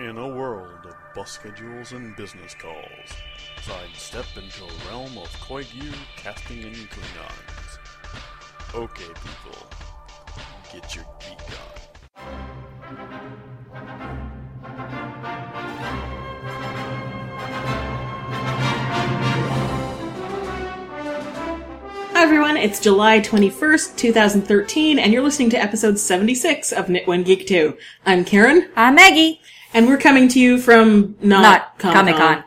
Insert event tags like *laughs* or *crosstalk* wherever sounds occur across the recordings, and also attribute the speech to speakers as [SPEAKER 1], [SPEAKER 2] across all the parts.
[SPEAKER 1] In a world of bus schedules and business calls, sidestep into a realm of Koigu casting and Klingons. Okay, people, get your geek on.
[SPEAKER 2] Hi everyone, it's July 21st, 2013, and you're listening to episode 76 of Knit One Geek 2. I'm Karen,
[SPEAKER 3] I'm Maggie,
[SPEAKER 2] and we're coming to you from not,
[SPEAKER 3] not
[SPEAKER 2] Comic
[SPEAKER 3] Comic Con.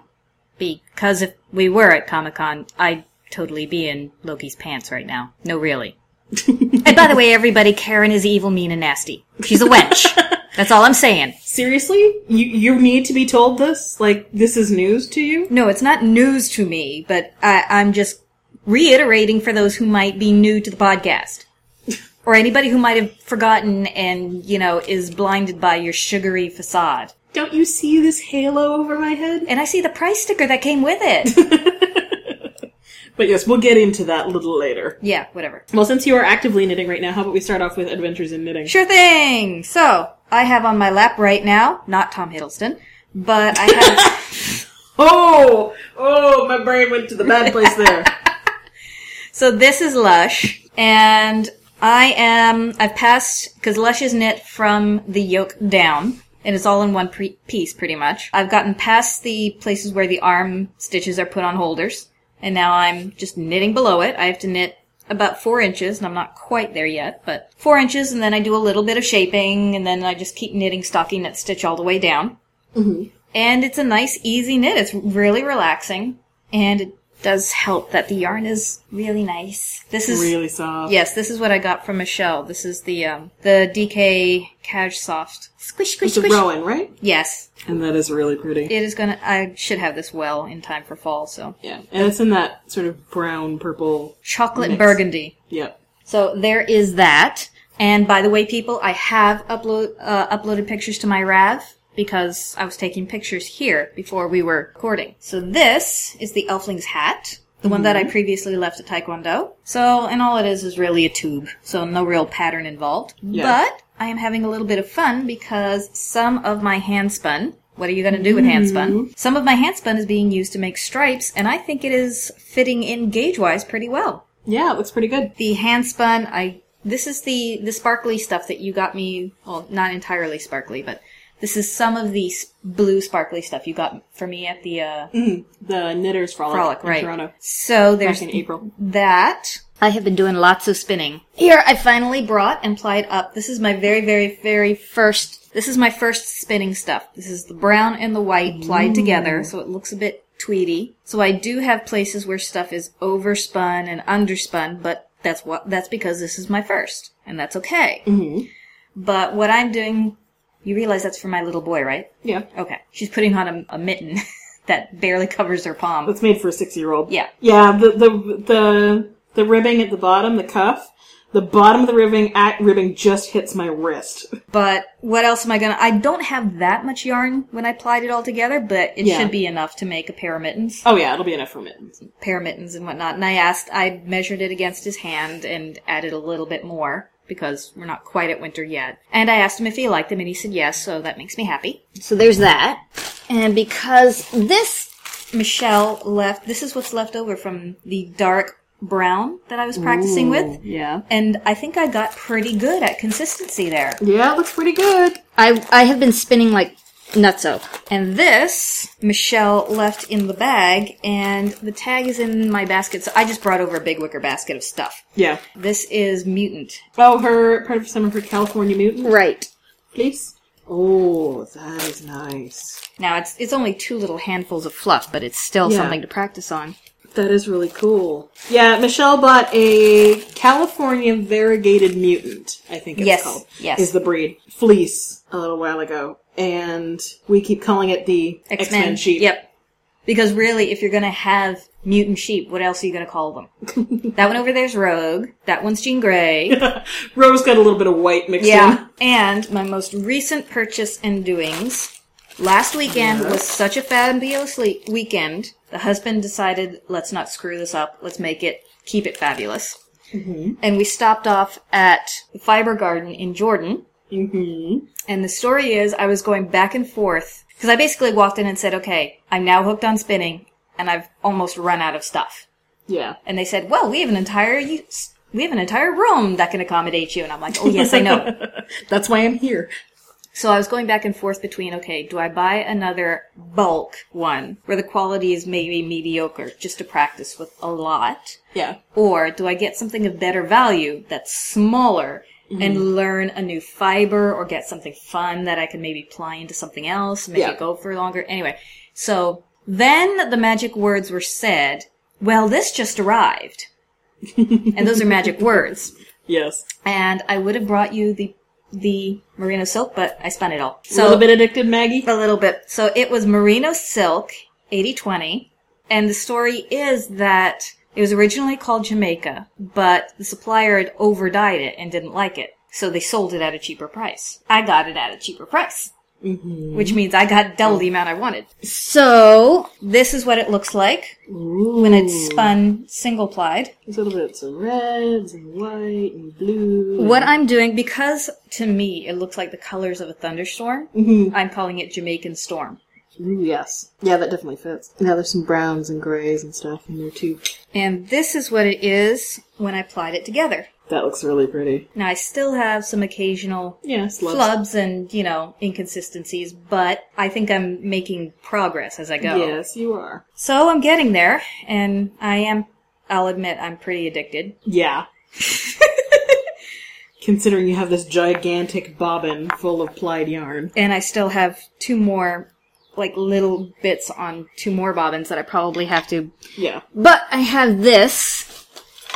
[SPEAKER 3] Because if we were at Comic Con, I'd totally be in Loki's pants right now. No, really. *laughs* and by the way, everybody, Karen is evil, mean, and nasty. She's a wench. *laughs* That's all I'm saying.
[SPEAKER 2] Seriously? You, you need to be told this? Like, this is news to you?
[SPEAKER 3] No, it's not news to me, but I, I'm just reiterating for those who might be new to the podcast. *laughs* Or anybody who might have forgotten and, you know, is blinded by your sugary facade.
[SPEAKER 2] Don't you see this halo over my head?
[SPEAKER 3] And I see the price sticker that came with it. *laughs*
[SPEAKER 2] But yes, we'll get into that a little later.
[SPEAKER 3] yeah, whatever.
[SPEAKER 2] Well, since you are actively knitting right now, how about we start off with Adventures in Knitting?
[SPEAKER 3] Sure thing. So I have on my lap right now, not Tom Hiddleston, but I have. *laughs*
[SPEAKER 2] Oh! Oh, my brain went to the bad place there.
[SPEAKER 3] So this is Lush, and I am. I've passed because Lush is knit from the yoke down. And it's all in one pre- piece, pretty much. I've gotten past the places where the arm stitches are put on holders, and now I'm just knitting below it. I have to knit about four inches, and I'm not quite there yet, but four inches, and then I do a little bit of shaping, and then I just keep knitting stocking knit stitch all the way down. Mm-hmm. And it's a nice, easy knit. It's really relaxing. And it does help that the yarn is really nice. This is,
[SPEAKER 2] really soft.
[SPEAKER 3] yes, this is what I got from Michelle. This is the, um, the DK Cashsoft. Squish, squish,
[SPEAKER 2] It's a
[SPEAKER 3] squish.
[SPEAKER 2] Rowan, right?
[SPEAKER 3] Yes.
[SPEAKER 2] And that is really pretty.
[SPEAKER 3] It is gonna, I should have this well in time for fall, so.
[SPEAKER 2] yeah. And it's in that sort of brown, purple.
[SPEAKER 3] Chocolate
[SPEAKER 2] Mix.
[SPEAKER 3] burgundy.
[SPEAKER 2] Yep.
[SPEAKER 3] So there is that. And by the way, people, I have upload, uh, uploaded pictures to my Rav because I was taking pictures here before we were recording. So this is the Elfling's hat, the one that I mm-hmm. previously left at Taekwondo. So, and all it is is really a tube, so no real pattern involved.
[SPEAKER 2] Yeah.
[SPEAKER 3] But I am having a little bit of fun because some of my handspun what are you going to do with handspun? Mm-hmm. Some of my handspun is being used to make stripes, and I think it is fitting in gauge-wise pretty well
[SPEAKER 2] Yeah, it looks pretty good.
[SPEAKER 3] the handspun i this is the the sparkly stuff that you got me well not entirely sparkly but this is some of the blue sparkly stuff you got for me at the uh
[SPEAKER 2] The Knitters Frolic,
[SPEAKER 3] frolic
[SPEAKER 2] in
[SPEAKER 3] right.
[SPEAKER 2] Toronto.
[SPEAKER 3] So there's
[SPEAKER 2] back in April.
[SPEAKER 3] that. I have been doing lots of spinning. Here i finally brought and plied up. This is my very very very first this is my first spinning stuff. This is the brown and the white plied together so it looks a bit tweedy. So i do have places where stuff is overspun and underspun but that's what that's because this is my first and that's okay.
[SPEAKER 2] Mm-hmm.
[SPEAKER 3] but what i'm doing you realize that's for my little boy right
[SPEAKER 2] Yeah.
[SPEAKER 3] okay she's putting on a, a mitten *laughs* that barely covers her palm
[SPEAKER 2] That's made for a six-year-old.
[SPEAKER 3] yeah
[SPEAKER 2] Yeah, the, the, the, the ribbing at the bottom, the cuff, the bottom of the ribbing, at ribbing just hits my wrist.
[SPEAKER 3] But what else am I gonna? I don't have that much yarn when I plied it all together, but it
[SPEAKER 2] Yeah.
[SPEAKER 3] should be enough to make a pair of mittens,
[SPEAKER 2] Oh yeah, it'll be enough for mittens.
[SPEAKER 3] pair of mittens and whatnot. And I asked, I measured it against his hand and added a little bit more because we're not quite at winter yet. And I asked him if he liked them, and he said yes, so that makes me happy. So there's that. And because this Michelle left, this is what's left over from the dark brown that I was practicing with.
[SPEAKER 2] Yeah.
[SPEAKER 3] And I think I got pretty good at consistency there.
[SPEAKER 2] Yeah, it looks pretty good.
[SPEAKER 3] I I have been spinning like nutso. And this Michelle left in the bag, and the tag is in my basket. So I just brought over a big wicker basket of stuff.
[SPEAKER 2] Yeah.
[SPEAKER 3] This is mutant.
[SPEAKER 2] Oh, her, part of some of her California mutant,
[SPEAKER 3] Right.
[SPEAKER 2] please? Oh, that is nice.
[SPEAKER 3] Now it's it's only two little handfuls of fluff, but it's still
[SPEAKER 2] Yeah.
[SPEAKER 3] something to practice on.
[SPEAKER 2] That is really cool. Yeah, Michelle bought a California variegated mutant, I think it's
[SPEAKER 3] Yes,
[SPEAKER 2] called.
[SPEAKER 3] yes.
[SPEAKER 2] Is the breed. Fleece, a little while ago. And we keep calling it the X-Men sheep.
[SPEAKER 3] Yep. Because really, if you're gonna have mutant sheep, what else are you gonna call them? *laughs* that one over there's Rogue. That one's Jean Grey. *laughs*
[SPEAKER 2] Rose got a little bit of white mixed in.
[SPEAKER 3] Yeah. And my most recent purchase and doings. Last weekend
[SPEAKER 2] Yeah.
[SPEAKER 3] was such a fabulous le- weekend. The husband decided, let's not screw this up. Let's make it, keep it fabulous. And we stopped off at the Fiber Garden in Jordan
[SPEAKER 2] Mm-hmm.
[SPEAKER 3] And the story is I was going back and forth because I basically walked in and said, okay, I'm now hooked on spinning and I've almost run out of stuff.
[SPEAKER 2] Yeah.
[SPEAKER 3] And they said, well, we have an entire, we have an entire room that can accommodate you. And I'm like, oh yes, I know. *laughs*
[SPEAKER 2] That's why I'm here.
[SPEAKER 3] So I was going back and forth between, okay, do I buy another bulk one where the quality is maybe mediocre just to practice with a lot?
[SPEAKER 2] Yeah.
[SPEAKER 3] Or do I get something of better value that's smaller and mm-hmm. learn a new fiber or get something fun that I can maybe ply into something else, make
[SPEAKER 2] Yeah.
[SPEAKER 3] it go for longer? Anyway, so then the magic words were said, well, this just arrived. *laughs* and those are magic words.
[SPEAKER 2] Yes.
[SPEAKER 3] And I would have brought you the the merino silk, but I spun it all.
[SPEAKER 2] So, a little bit addicted, Maggie.
[SPEAKER 3] A little bit. So it was merino silk, 80-20. And the story is that it was originally called Jamaica, but the supplier had overdyed it and didn't like it. So they sold it at a cheaper price. I got it at a cheaper price. Which means I got double the amount I wanted. So, this is what it looks like when it's spun single plied.
[SPEAKER 2] Little bits of reds and white and blue.
[SPEAKER 3] What I'm doing, because to me it looks like the colors of a thunderstorm,
[SPEAKER 2] Mm-hmm.
[SPEAKER 3] I'm calling it Jamaican Storm.
[SPEAKER 2] Ooh, yes. Yeah, that definitely fits. Now there's some browns and grays and stuff in there too.
[SPEAKER 3] And this is what it is when I plied it together.
[SPEAKER 2] That looks really pretty.
[SPEAKER 3] Now I still have some occasional
[SPEAKER 2] Yeah, slubs.
[SPEAKER 3] flubs and, you know, inconsistencies, but I think I'm making progress as I go.
[SPEAKER 2] Yes, you are.
[SPEAKER 3] So I'm getting there, and I am, I'll admit, I'm pretty addicted.
[SPEAKER 2] Yeah. *laughs* Considering you have this gigantic bobbin full of plied yarn.
[SPEAKER 3] And I still have two more, like, little bits on two more bobbins that I probably have to.
[SPEAKER 2] Yeah.
[SPEAKER 3] But I have this.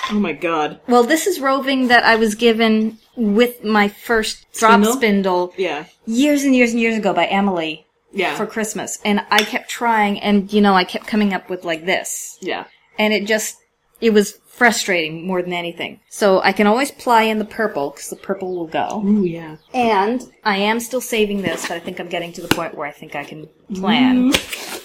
[SPEAKER 2] Oh my god.
[SPEAKER 3] Well, this is roving that I was given with my first drop
[SPEAKER 2] Spindle?
[SPEAKER 3] spindle
[SPEAKER 2] Yeah.
[SPEAKER 3] years and years and years ago by Emily.
[SPEAKER 2] Yeah.
[SPEAKER 3] for Christmas. And I kept trying and, you know, I kept coming up with like this.
[SPEAKER 2] yeah.
[SPEAKER 3] And it just, it was frustrating more than anything. So I can always ply in the purple, because the purple will go.
[SPEAKER 2] Ooh, yeah.
[SPEAKER 3] And I am still saving this, but I think I'm getting to the point where I think I can plan. Mm.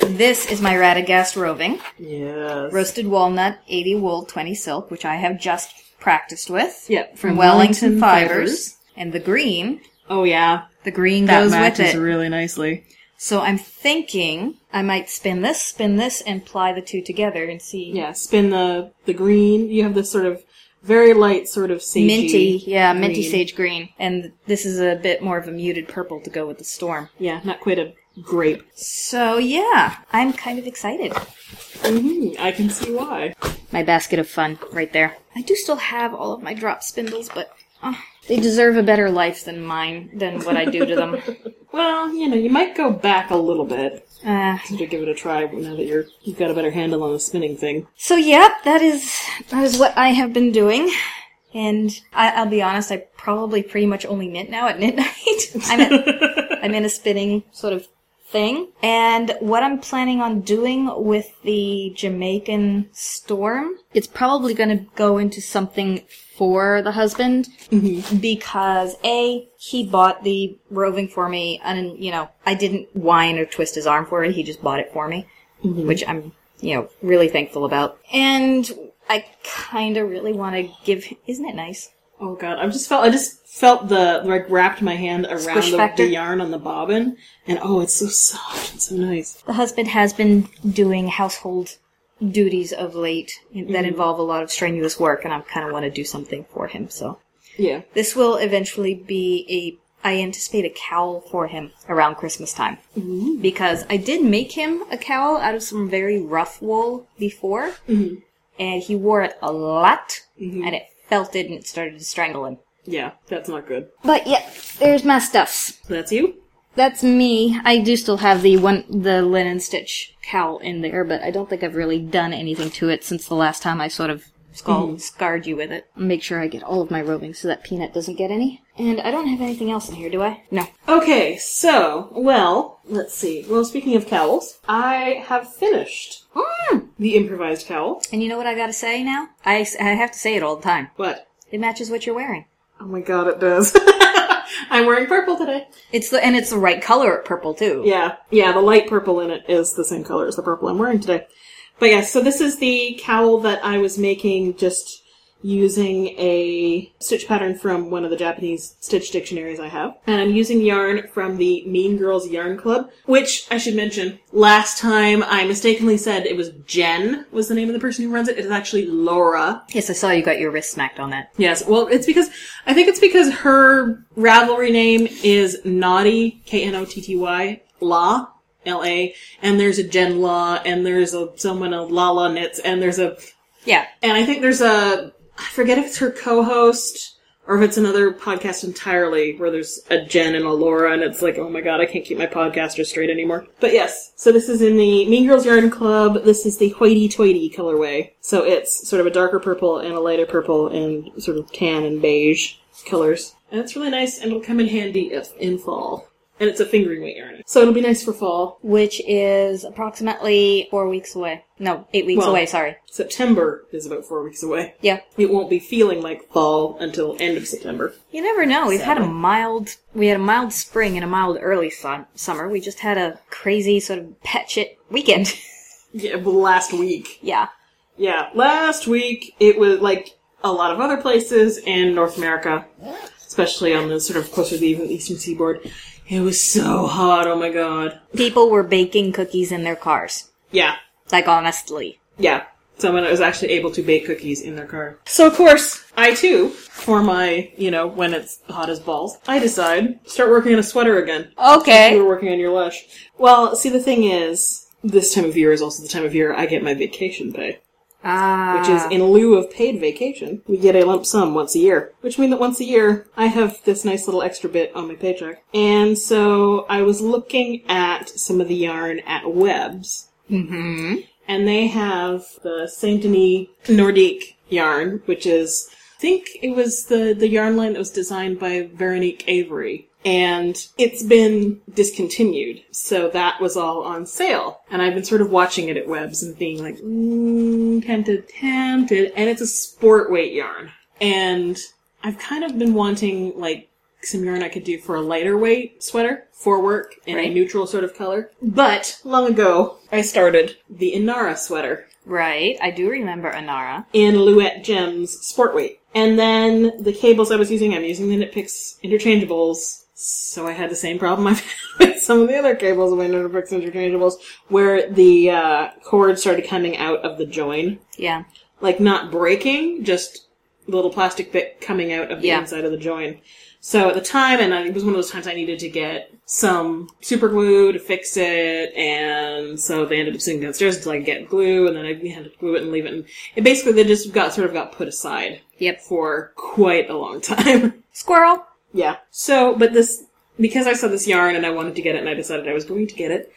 [SPEAKER 3] This is my Radagast roving.
[SPEAKER 2] Yes.
[SPEAKER 3] Roasted walnut, 80 wool, 20 silk, which I have just practiced with.
[SPEAKER 2] Yep,
[SPEAKER 3] From
[SPEAKER 2] from
[SPEAKER 3] Wellington,
[SPEAKER 2] Wellington
[SPEAKER 3] Fibers.
[SPEAKER 2] Fibers.
[SPEAKER 3] And the green,
[SPEAKER 2] Oh yeah.
[SPEAKER 3] the green
[SPEAKER 2] That
[SPEAKER 3] goes with
[SPEAKER 2] matches
[SPEAKER 3] it.
[SPEAKER 2] really nicely.
[SPEAKER 3] So I'm thinking I might spin this, spin this, and ply the two together and see.
[SPEAKER 2] Yeah, spin the the green. You have this sort of very light sort of sagey
[SPEAKER 3] Minty, yeah, minty
[SPEAKER 2] green.
[SPEAKER 3] sage green. And this is a bit more of a muted purple to go with the storm.
[SPEAKER 2] Yeah, not quite a grape.
[SPEAKER 3] So yeah, I'm kind of excited.
[SPEAKER 2] hmm I can see why.
[SPEAKER 3] My basket of fun right there. I do still have all of my drop spindles, but uh, they deserve a better life than mine, than what I do to them. *laughs*
[SPEAKER 2] Well, you know, you might go back a little bit
[SPEAKER 3] Uh,
[SPEAKER 2] to give it a try now that you're you've got a better handle on the spinning thing.
[SPEAKER 3] so yep, that is that is what I have been doing. And I, I'll be honest, I probably pretty much only knit now at *laughs* midnight. I'm at, *laughs* I'm in a spinning sort of thing. And what I'm planning on doing with the Jamaican storm, it's probably going to go into something for the husband mm-hmm. because A, he bought the roving for me and, you know, I didn't whine or twist his arm for it. He just bought it for me, mm-hmm. which I'm, you know, really thankful about. And I kind of really want to give, isn't it nice?
[SPEAKER 2] Oh god, I just felt I just felt the like wrapped my hand around
[SPEAKER 3] Squish
[SPEAKER 2] the,
[SPEAKER 3] factor?
[SPEAKER 2] the yarn on the bobbin, and oh, it's so soft and so nice.
[SPEAKER 3] The husband has been doing household duties of late that mm-hmm. involve a lot of strenuous work, and I kind of want to do something for him. So
[SPEAKER 2] Yeah.
[SPEAKER 3] this will eventually be a. I anticipate a cowl for him around Christmas time because I did make him a cowl out of some very rough wool before, mm-hmm. and he wore it a lot, mm-hmm. and it felt it and it started to strangle him.
[SPEAKER 2] Yeah, that's not good.
[SPEAKER 3] But yeah, there's my stuffs.
[SPEAKER 2] That's you.
[SPEAKER 3] That's me. I do still have the one, the linen stitch cowl in there, but I don't think I've really done anything to it since the last time I sort of scald, mm-hmm. scarred you with it. Make sure I get all of my roving so that Peanut doesn't get any. And I don't have anything else in here, do I? No.
[SPEAKER 2] Okay, so well, let's see. Well, speaking of cowls, I have finished mm. the improvised cowl.
[SPEAKER 3] And you know what I gotta say now? I, I have to say it all the time.
[SPEAKER 2] What?
[SPEAKER 3] It matches what you're wearing.
[SPEAKER 2] Oh my god, it does. *laughs* I'm wearing purple today.
[SPEAKER 3] It's the, and it's the right color purple too.
[SPEAKER 2] Yeah, yeah, the light purple in it is the same color as the purple I'm wearing today. But yeah, so this is the cowl that I was making just using a stitch pattern from one of the Japanese stitch dictionaries I have. And I'm using yarn from the Mean Girls Yarn Club, which I should mention, last time I mistakenly said it was Jen was the name of the person who runs it. It is actually Laura.
[SPEAKER 3] Yes, I saw you got your wrist smacked on that.
[SPEAKER 2] Yes, well, it's because, I think it's because her Ravelry name is Naughty, K-N-O-T-T-Y, La, L-A, and there's a Jen Law, and there's a, someone, a Lala Knits, and there's a,
[SPEAKER 3] Yeah.
[SPEAKER 2] and I think there's a, I forget if it's her co-host or if it's another podcast entirely where there's a Jen and a Laura and it's like, oh my god, I can't keep my podcaster straight anymore. But yes, so this is in the Mean Girls Yarn Club. This is the hoity toity colorway. So it's sort of a darker purple and a lighter purple and sort of tan and beige colors. And it's really nice and it'll come in handy if in fall. And it's a fingering weight yarn. So it'll be nice for fall.
[SPEAKER 3] Which is approximately four weeks away. No, eight weeks
[SPEAKER 2] Well-
[SPEAKER 3] away, sorry.
[SPEAKER 2] September is about four weeks away.
[SPEAKER 3] Yeah.
[SPEAKER 2] It won't be feeling like fall until end of September.
[SPEAKER 3] You never know. We've had a
[SPEAKER 2] Sadly.
[SPEAKER 3] mild, we had a mild spring and a mild early sun, summer. We just had a crazy sort of pet shit weekend. *laughs* *laughs*
[SPEAKER 2] Yeah, well, last week.
[SPEAKER 3] yeah.
[SPEAKER 2] Yeah, last week it was like a lot of other places in North America, especially on the sort of closer to the eastern seaboard. It was so hot. Oh my god.
[SPEAKER 3] People were baking cookies in their cars.
[SPEAKER 2] Yeah,
[SPEAKER 3] Like, honestly.
[SPEAKER 2] yeah. Someone was actually able to bake cookies in their car. So of course, I too, for my, you know, when it's hot as balls, I decide start working on a sweater again.
[SPEAKER 3] Okay.
[SPEAKER 2] You were working on your lush. Well, see, the thing is, this time of year is also the time of year I get my vacation pay.
[SPEAKER 3] Ah.
[SPEAKER 2] which is in lieu of paid vacation, we get a lump sum once a year. Which means that once a year, I have this nice little extra bit on my paycheck. And so I was looking at some of the yarn at Webs,
[SPEAKER 3] hmm
[SPEAKER 2] and they have the Saint Denis Nordique yarn, which is, I think it was the, the yarn line that was designed by Véronik Avery. And it's been discontinued, so that was all on sale. And I've been sort of watching it at Webs and being like, mm, tempted, tempted. And it's a sport weight yarn. And I've kind of been wanting, like, some yarn I could do for a lighter weight sweater for work in a neutral sort of color. But long ago, I started the Inara sweater
[SPEAKER 3] Right. I do remember Inara.
[SPEAKER 2] in Louet Gems sport weight. And then the cables I was using, I'm using the Knit Picks interchangeables. So I had the same problem *laughs* I've had with some of the other cables with Knit Picks interchangeables, where the uh, cord started coming out of the join.
[SPEAKER 3] Yeah.
[SPEAKER 2] Like not breaking, just a little plastic bit coming out of the
[SPEAKER 3] Yeah.
[SPEAKER 2] inside of the join. So at the time, and I- it was one of those times I needed to get some super glue to fix it, and so they ended up sitting downstairs until I could get glue, and then I had to glue it and leave it, and it basically they just got sort of got put aside
[SPEAKER 3] Yep.
[SPEAKER 2] for quite a long *laughs* time.
[SPEAKER 3] Squirrel.
[SPEAKER 2] Yeah. So, but this because I saw this yarn and I wanted to get it, and I decided I was going to get it.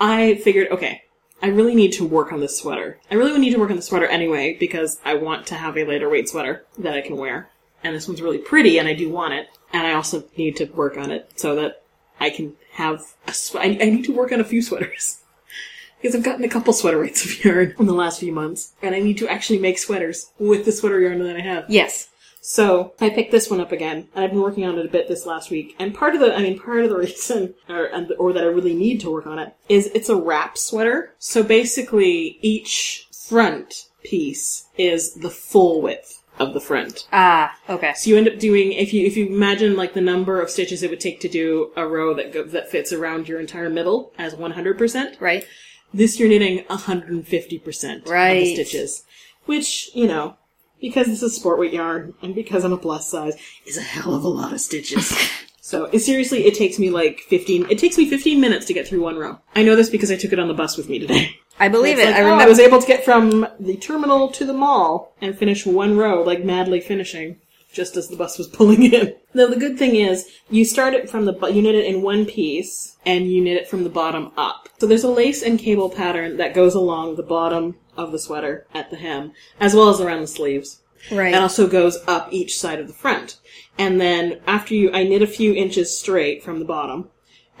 [SPEAKER 2] I figured, okay, I really need to work on this sweater. I really would need to work on the sweater anyway because I want to have a lighter weight sweater that I can wear. And this one's really pretty and I do want it. And I also need to work on it so that I can have a sw- I, I need to work on a few sweaters. *laughs* Because I've gotten a couple sweater weights of *laughs* yarn in the last few months. And I need to actually make sweaters with the sweater yarn that I have.
[SPEAKER 3] Yes.
[SPEAKER 2] So I picked this one up again, and I've been working on it a bit this last week. And part of the, I mean, part of the *laughs* reason, or or that I really need to work on it, is it's a wrap sweater. So basically, each front piece is the full width of the front.
[SPEAKER 3] Ah. Okay.
[SPEAKER 2] So you end up doing if you if you imagine like the number of stitches it would take to do a row that go, that fits around your entire middle as 100%.
[SPEAKER 3] Right.
[SPEAKER 2] This you're knitting 150% of the stitches, which, you know, because this is sport weight yarn and because I'm a plus size, is a hell of a lot of stitches. *laughs* so, it, seriously, it takes me like 15, it takes me 15 minutes to get through one row. I know this because I took it on the bus with me today.
[SPEAKER 3] I believe it.
[SPEAKER 2] like,
[SPEAKER 3] I
[SPEAKER 2] oh,
[SPEAKER 3] remember.
[SPEAKER 2] I was able to get from the terminal to the mall and finish one row, like madly finishing, just as the bus was pulling in. Now, the good thing is, you start it from the, bu- you knit it in one piece, and you knit it from the bottom up. So there's a lace and cable pattern that goes along the bottom of the sweater at the hem, as well as around the sleeves.
[SPEAKER 3] right.
[SPEAKER 2] And also goes up each side of the front. And then after you, I knit a few inches straight from the bottom,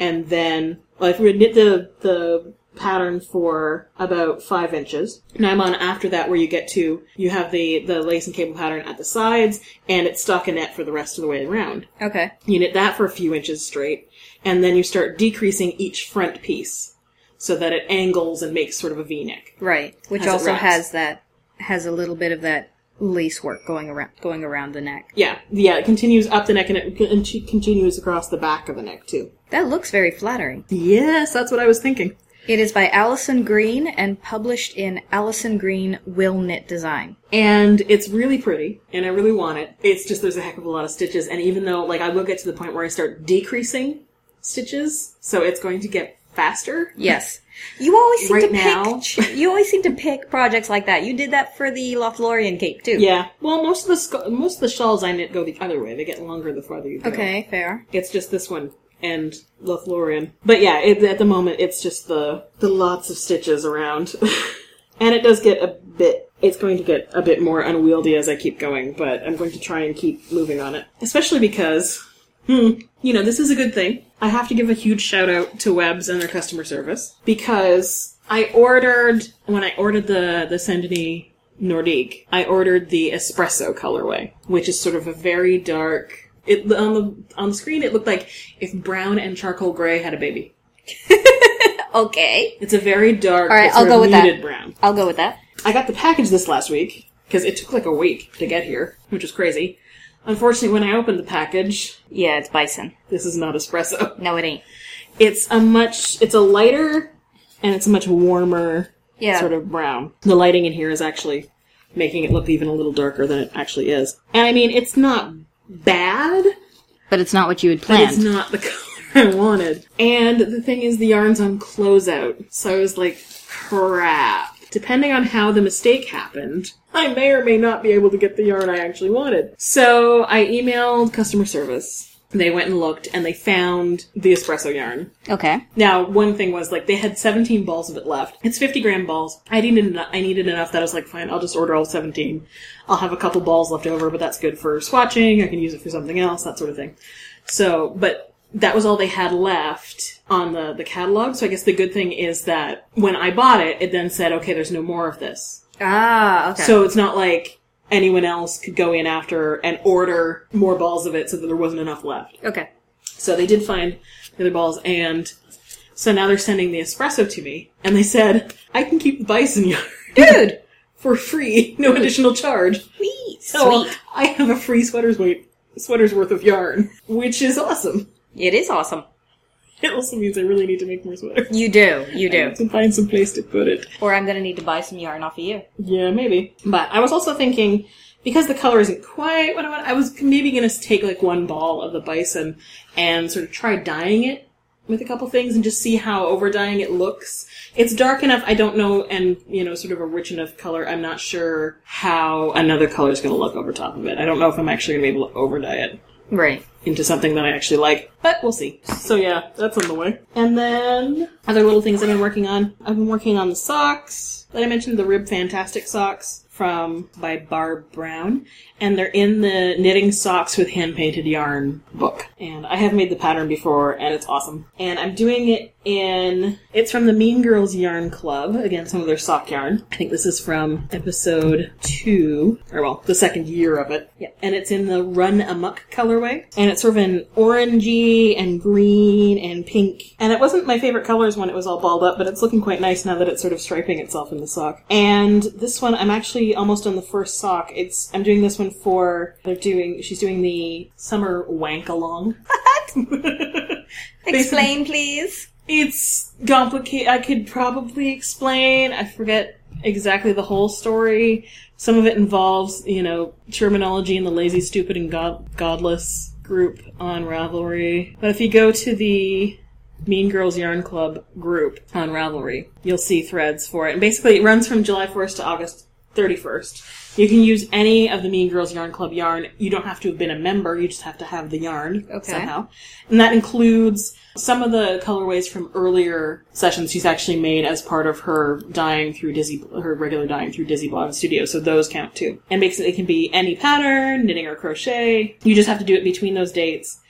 [SPEAKER 2] and then well, if we knit the the pattern for about five inches. Now I'm on after that where you get to you have the the lace and cable pattern at the sides, and it's stockinette for the rest of the way around.
[SPEAKER 3] okay.
[SPEAKER 2] You knit that for a few inches straight, and then you start decreasing each front piece so that it angles and makes sort of a V-neck.
[SPEAKER 3] Right. Which also has that has a little bit of that lace work going around going around the neck.
[SPEAKER 2] Yeah, yeah, it continues up the neck and it con- continues across the back of the neck too.
[SPEAKER 3] That looks very flattering.
[SPEAKER 2] Yes, that's what I was thinking.
[SPEAKER 3] It is by Allison Green and published in Allison Green Will Knit Design.
[SPEAKER 2] And it's really pretty, and I really want it. It's just there's a heck of a lot of stitches, and even though like I will get to the point where I start decreasing stitches, so it's going to get faster.
[SPEAKER 3] Yes. You always seem
[SPEAKER 2] Right
[SPEAKER 3] to
[SPEAKER 2] now-
[SPEAKER 3] pick. You always seem to pick projects like that. You did that for the Lothlorien cape too.
[SPEAKER 2] Yeah. Well, most of the sc- most of the shawls I knit go the other way. They get longer the farther you go.
[SPEAKER 3] Okay, fair.
[SPEAKER 2] It's just this one and Lothlorien. But yeah, it, at the moment it's just the the lots of stitches around, *laughs* and it does get a bit. It's going to get a bit more unwieldy as I keep going, but I'm going to try and keep moving on it. Especially because, hmm, you know, this is a good thing. I have to give a huge shout out to Webs and their customer service because I ordered when I ordered the the Saint Denis Nordique, I ordered the espresso colorway, which is sort of a very dark. It on the on the screen it looked like if brown and charcoal gray had a baby. *laughs*
[SPEAKER 3] Okay.
[SPEAKER 2] It's a very dark.
[SPEAKER 3] All right, I'll go with that.
[SPEAKER 2] brown.
[SPEAKER 3] I'll go with that.
[SPEAKER 2] I got the package this last week because it took like a week to get here, which was crazy. Unfortunately, when I opened the package,
[SPEAKER 3] Yeah, it's bison.
[SPEAKER 2] this is not espresso. *laughs*
[SPEAKER 3] No, it ain't.
[SPEAKER 2] It's a much. It's a lighter, and it's a much warmer
[SPEAKER 3] Yeah.
[SPEAKER 2] sort of brown. The lighting in here is actually making it look even a little darker than it actually is. And I mean, it's not bad,
[SPEAKER 3] But it's not what you had
[SPEAKER 2] but it's not the *laughs* color I wanted. And the thing is, the yarn's on closeout, so I was like, crap. Depending on how the mistake happened, I may or may not be able to get the yarn I actually wanted. So I emailed customer service. They went and looked, and they found the espresso yarn.
[SPEAKER 3] Okay.
[SPEAKER 2] Now, one thing was like they had 17 balls of it left. It's 50 gram balls. I needed enough, I needed enough that I was like, fine, I'll just order all 17. I'll have a couple balls left over, but that's good for swatching. I can use it for something else, that sort of thing. So, but that was all they had left on the the catalog. So I guess the good thing is that when I bought it, it then said, okay, there's no more of this.
[SPEAKER 3] Ah, okay.
[SPEAKER 2] So it's not like anyone else could go in after and order more balls of it so that there wasn't enough left.
[SPEAKER 3] okay.
[SPEAKER 2] So they did find the other balls, and so now they're sending the espresso to me, and they said I can keep the bison yarn
[SPEAKER 3] Dude! *laughs*
[SPEAKER 2] for free, no additional charge.
[SPEAKER 3] Sweet.
[SPEAKER 2] So
[SPEAKER 3] Sweet.
[SPEAKER 2] I have a free sweater's weight, sweater's worth of yarn, which is awesome.
[SPEAKER 3] It is awesome.
[SPEAKER 2] It also means I really need to make more sweaters.
[SPEAKER 3] You do. You do.
[SPEAKER 2] to find some place to put it.
[SPEAKER 3] Or I'm gonna need to buy some yarn off of you.
[SPEAKER 2] Yeah, maybe. But I was also thinking, because the color isn't quite what I want, I was maybe going to take like one ball of the bison and sort of try dyeing it with a couple things and just see how over dyeing it looks. It's dark enough, I don't know, and, you know, sort of a rich enough color, I'm not sure how another color is going to look over top of it. I don't know if I'm actually going to be able to over dye it
[SPEAKER 3] Right.
[SPEAKER 2] into something that I actually like, but we'll see. So yeah, that's on the way. And then other little things I've been working on. I've been working on the socks that I mentioned, the Rib Fantastic socks from by Barb Brown, and they're in the knitting socks with hand painted yarn book. And I have made the pattern before, and it's awesome. And I'm doing it in it's from the Mean Girls Yarn Club. Again, some of their sock yarn. I think this is from episode two, or well, the second year of it. Yeah, and it's in the Run Amok colorway, and it's sort of an orangey and green and pink. And it wasn't my favorite colors when it was all balled up, but it's looking quite nice now that it's sort of striping itself in the sock. And this one, I'm actually almost on the first sock. It's I'm doing this one for they're doing she's doing the summer wank along. *laughs* *laughs*
[SPEAKER 3] Explain, please.
[SPEAKER 2] It's complicated. I could probably explain. I forget exactly the whole story. Some of it involves, you know, terminology in the lazy, stupid, and god- godless group on Ravelry. But if you go to the Mean Girls Yarn Club group on Ravelry, you'll see threads for it. And basically, it runs from July 1st to August 31st. You can use any of the Mean Girls Yarn Club yarn. You don't have to have been a member, you just have to have the yarn
[SPEAKER 3] Okay.
[SPEAKER 2] somehow. And that includes some of the colorways from earlier sessions she's actually made as part of her dyeing through Dizzy, her regular dyeing through Dizzy Blonde Studio, so those count too. And makes it, it can be any pattern, knitting or crochet. You just have to do it between those dates,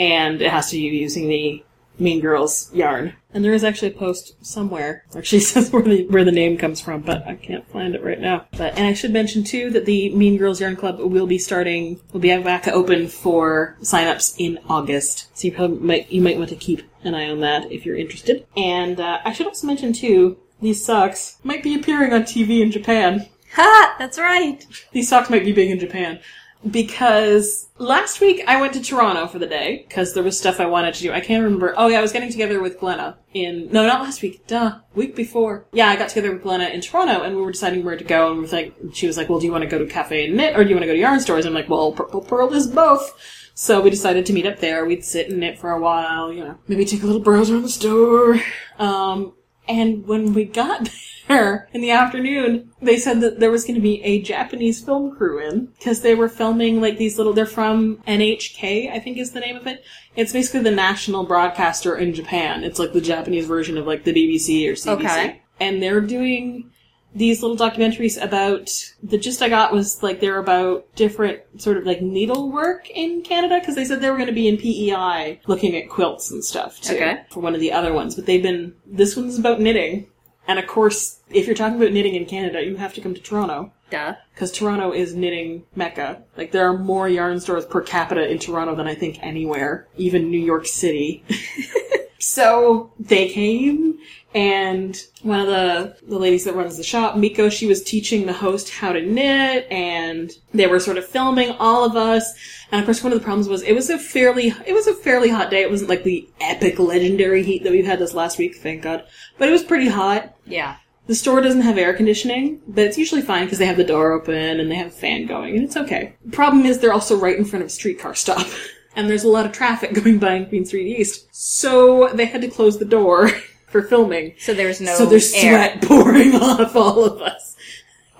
[SPEAKER 2] and it has to be using the Mean Girls yarn. And there is actually a post somewhere. Actually *laughs* says where the where the name comes from, but I can't find it right now. But and I should mention too that the Mean Girls Yarn Club will be starting will be back open for signups in August. So you probably might you might want to keep an eye on that if you're interested. And uh, I should also mention too these socks might be appearing on TV in Japan.
[SPEAKER 3] Ha! That's right.
[SPEAKER 2] These socks might be big in Japan. Because last week I went to Toronto for the day because there was stuff I wanted to do. I can't remember. Oh yeah, I was getting together with Glenna in no, not last week. Duh, week before. Yeah, I got together with Glenna in Toronto, and we were deciding where to go. And we were like, she was like, "Well, do you want to go to cafe and knit, or do you want to go to yarn stores?" I'm like, "Well, Purple Purl is both." So we decided to meet up there. We'd sit and knit for a while, you know, maybe take a little browse around the store. Um, and when we got there in the afternoon, they said that there was going to be a Japanese film crew in because they were filming like these little. They're from NHK, I think is the name of it. It's basically the national broadcaster in Japan. It's like the Japanese version of like the BBC or CBC.
[SPEAKER 3] Okay.
[SPEAKER 2] And they're doing these little documentaries about the gist I got was like they're about different sort of like needlework in Canada because they said they were going to be in PEI looking at quilts and stuff too
[SPEAKER 3] Okay.
[SPEAKER 2] for one of the other ones. But they've been this one's about knitting, and of course, if you're talking about knitting in Canada, you have to come to Toronto
[SPEAKER 3] Duh.
[SPEAKER 2] because Toronto is knitting mecca. Like there are more yarn stores per capita in Toronto than I think anywhere, even New York City. *laughs* so they came, and one of the the ladies that runs the shop, Miko, she was teaching the host how to knit, and they were sort of filming all of us. And of course, one of the problems was it was a fairly it was a fairly hot day. It wasn't like the epic legendary heat that we've had this last week, thank God. But it was pretty hot.
[SPEAKER 3] Yeah.
[SPEAKER 2] The store doesn't have air conditioning, but it's usually fine because they have the door open and they have a fan going, and it's okay. Problem is, they're also right in front of a streetcar stop, *laughs* and there's a lot of traffic *laughs* going by in Queen Street East. So they had to close the door *laughs* for filming.
[SPEAKER 3] So there's no
[SPEAKER 2] so there's
[SPEAKER 3] air.
[SPEAKER 2] sweat *laughs* pouring off all of us.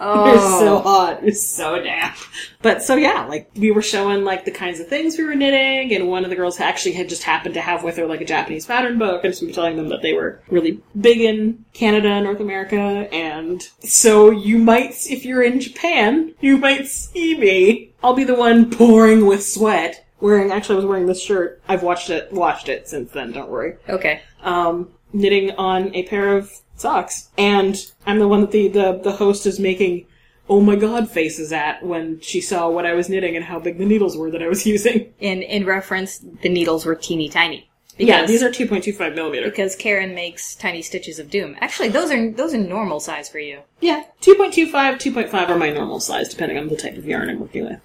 [SPEAKER 3] Oh.
[SPEAKER 2] It was so hot. It was so damp. But so yeah, like we were showing like the kinds of things we were knitting, and one of the girls actually had just happened to have with her like a Japanese pattern book, and so we were telling them that they were really big in Canada, North America, and so you might, if you're in Japan, you might see me. I'll be the one pouring with sweat. Wearing, actually, I was wearing this shirt. I've watched it, washed it since then. Don't worry
[SPEAKER 3] Okay.
[SPEAKER 2] um, knitting on a pair of socks. And I'm the one that the, the, the host is making oh my god faces at when she saw what I was knitting and how big the needles were that I was *laughs* using.
[SPEAKER 3] In in reference, the needles were teeny tiny.
[SPEAKER 2] yeah, these are 2.25 millimeter.
[SPEAKER 3] because Karen makes tiny stitches of doom. Actually, those are those are normal size for you.
[SPEAKER 2] Yeah, 2.25, 2.5 are my normal size, depending on the type of yarn I'm working with.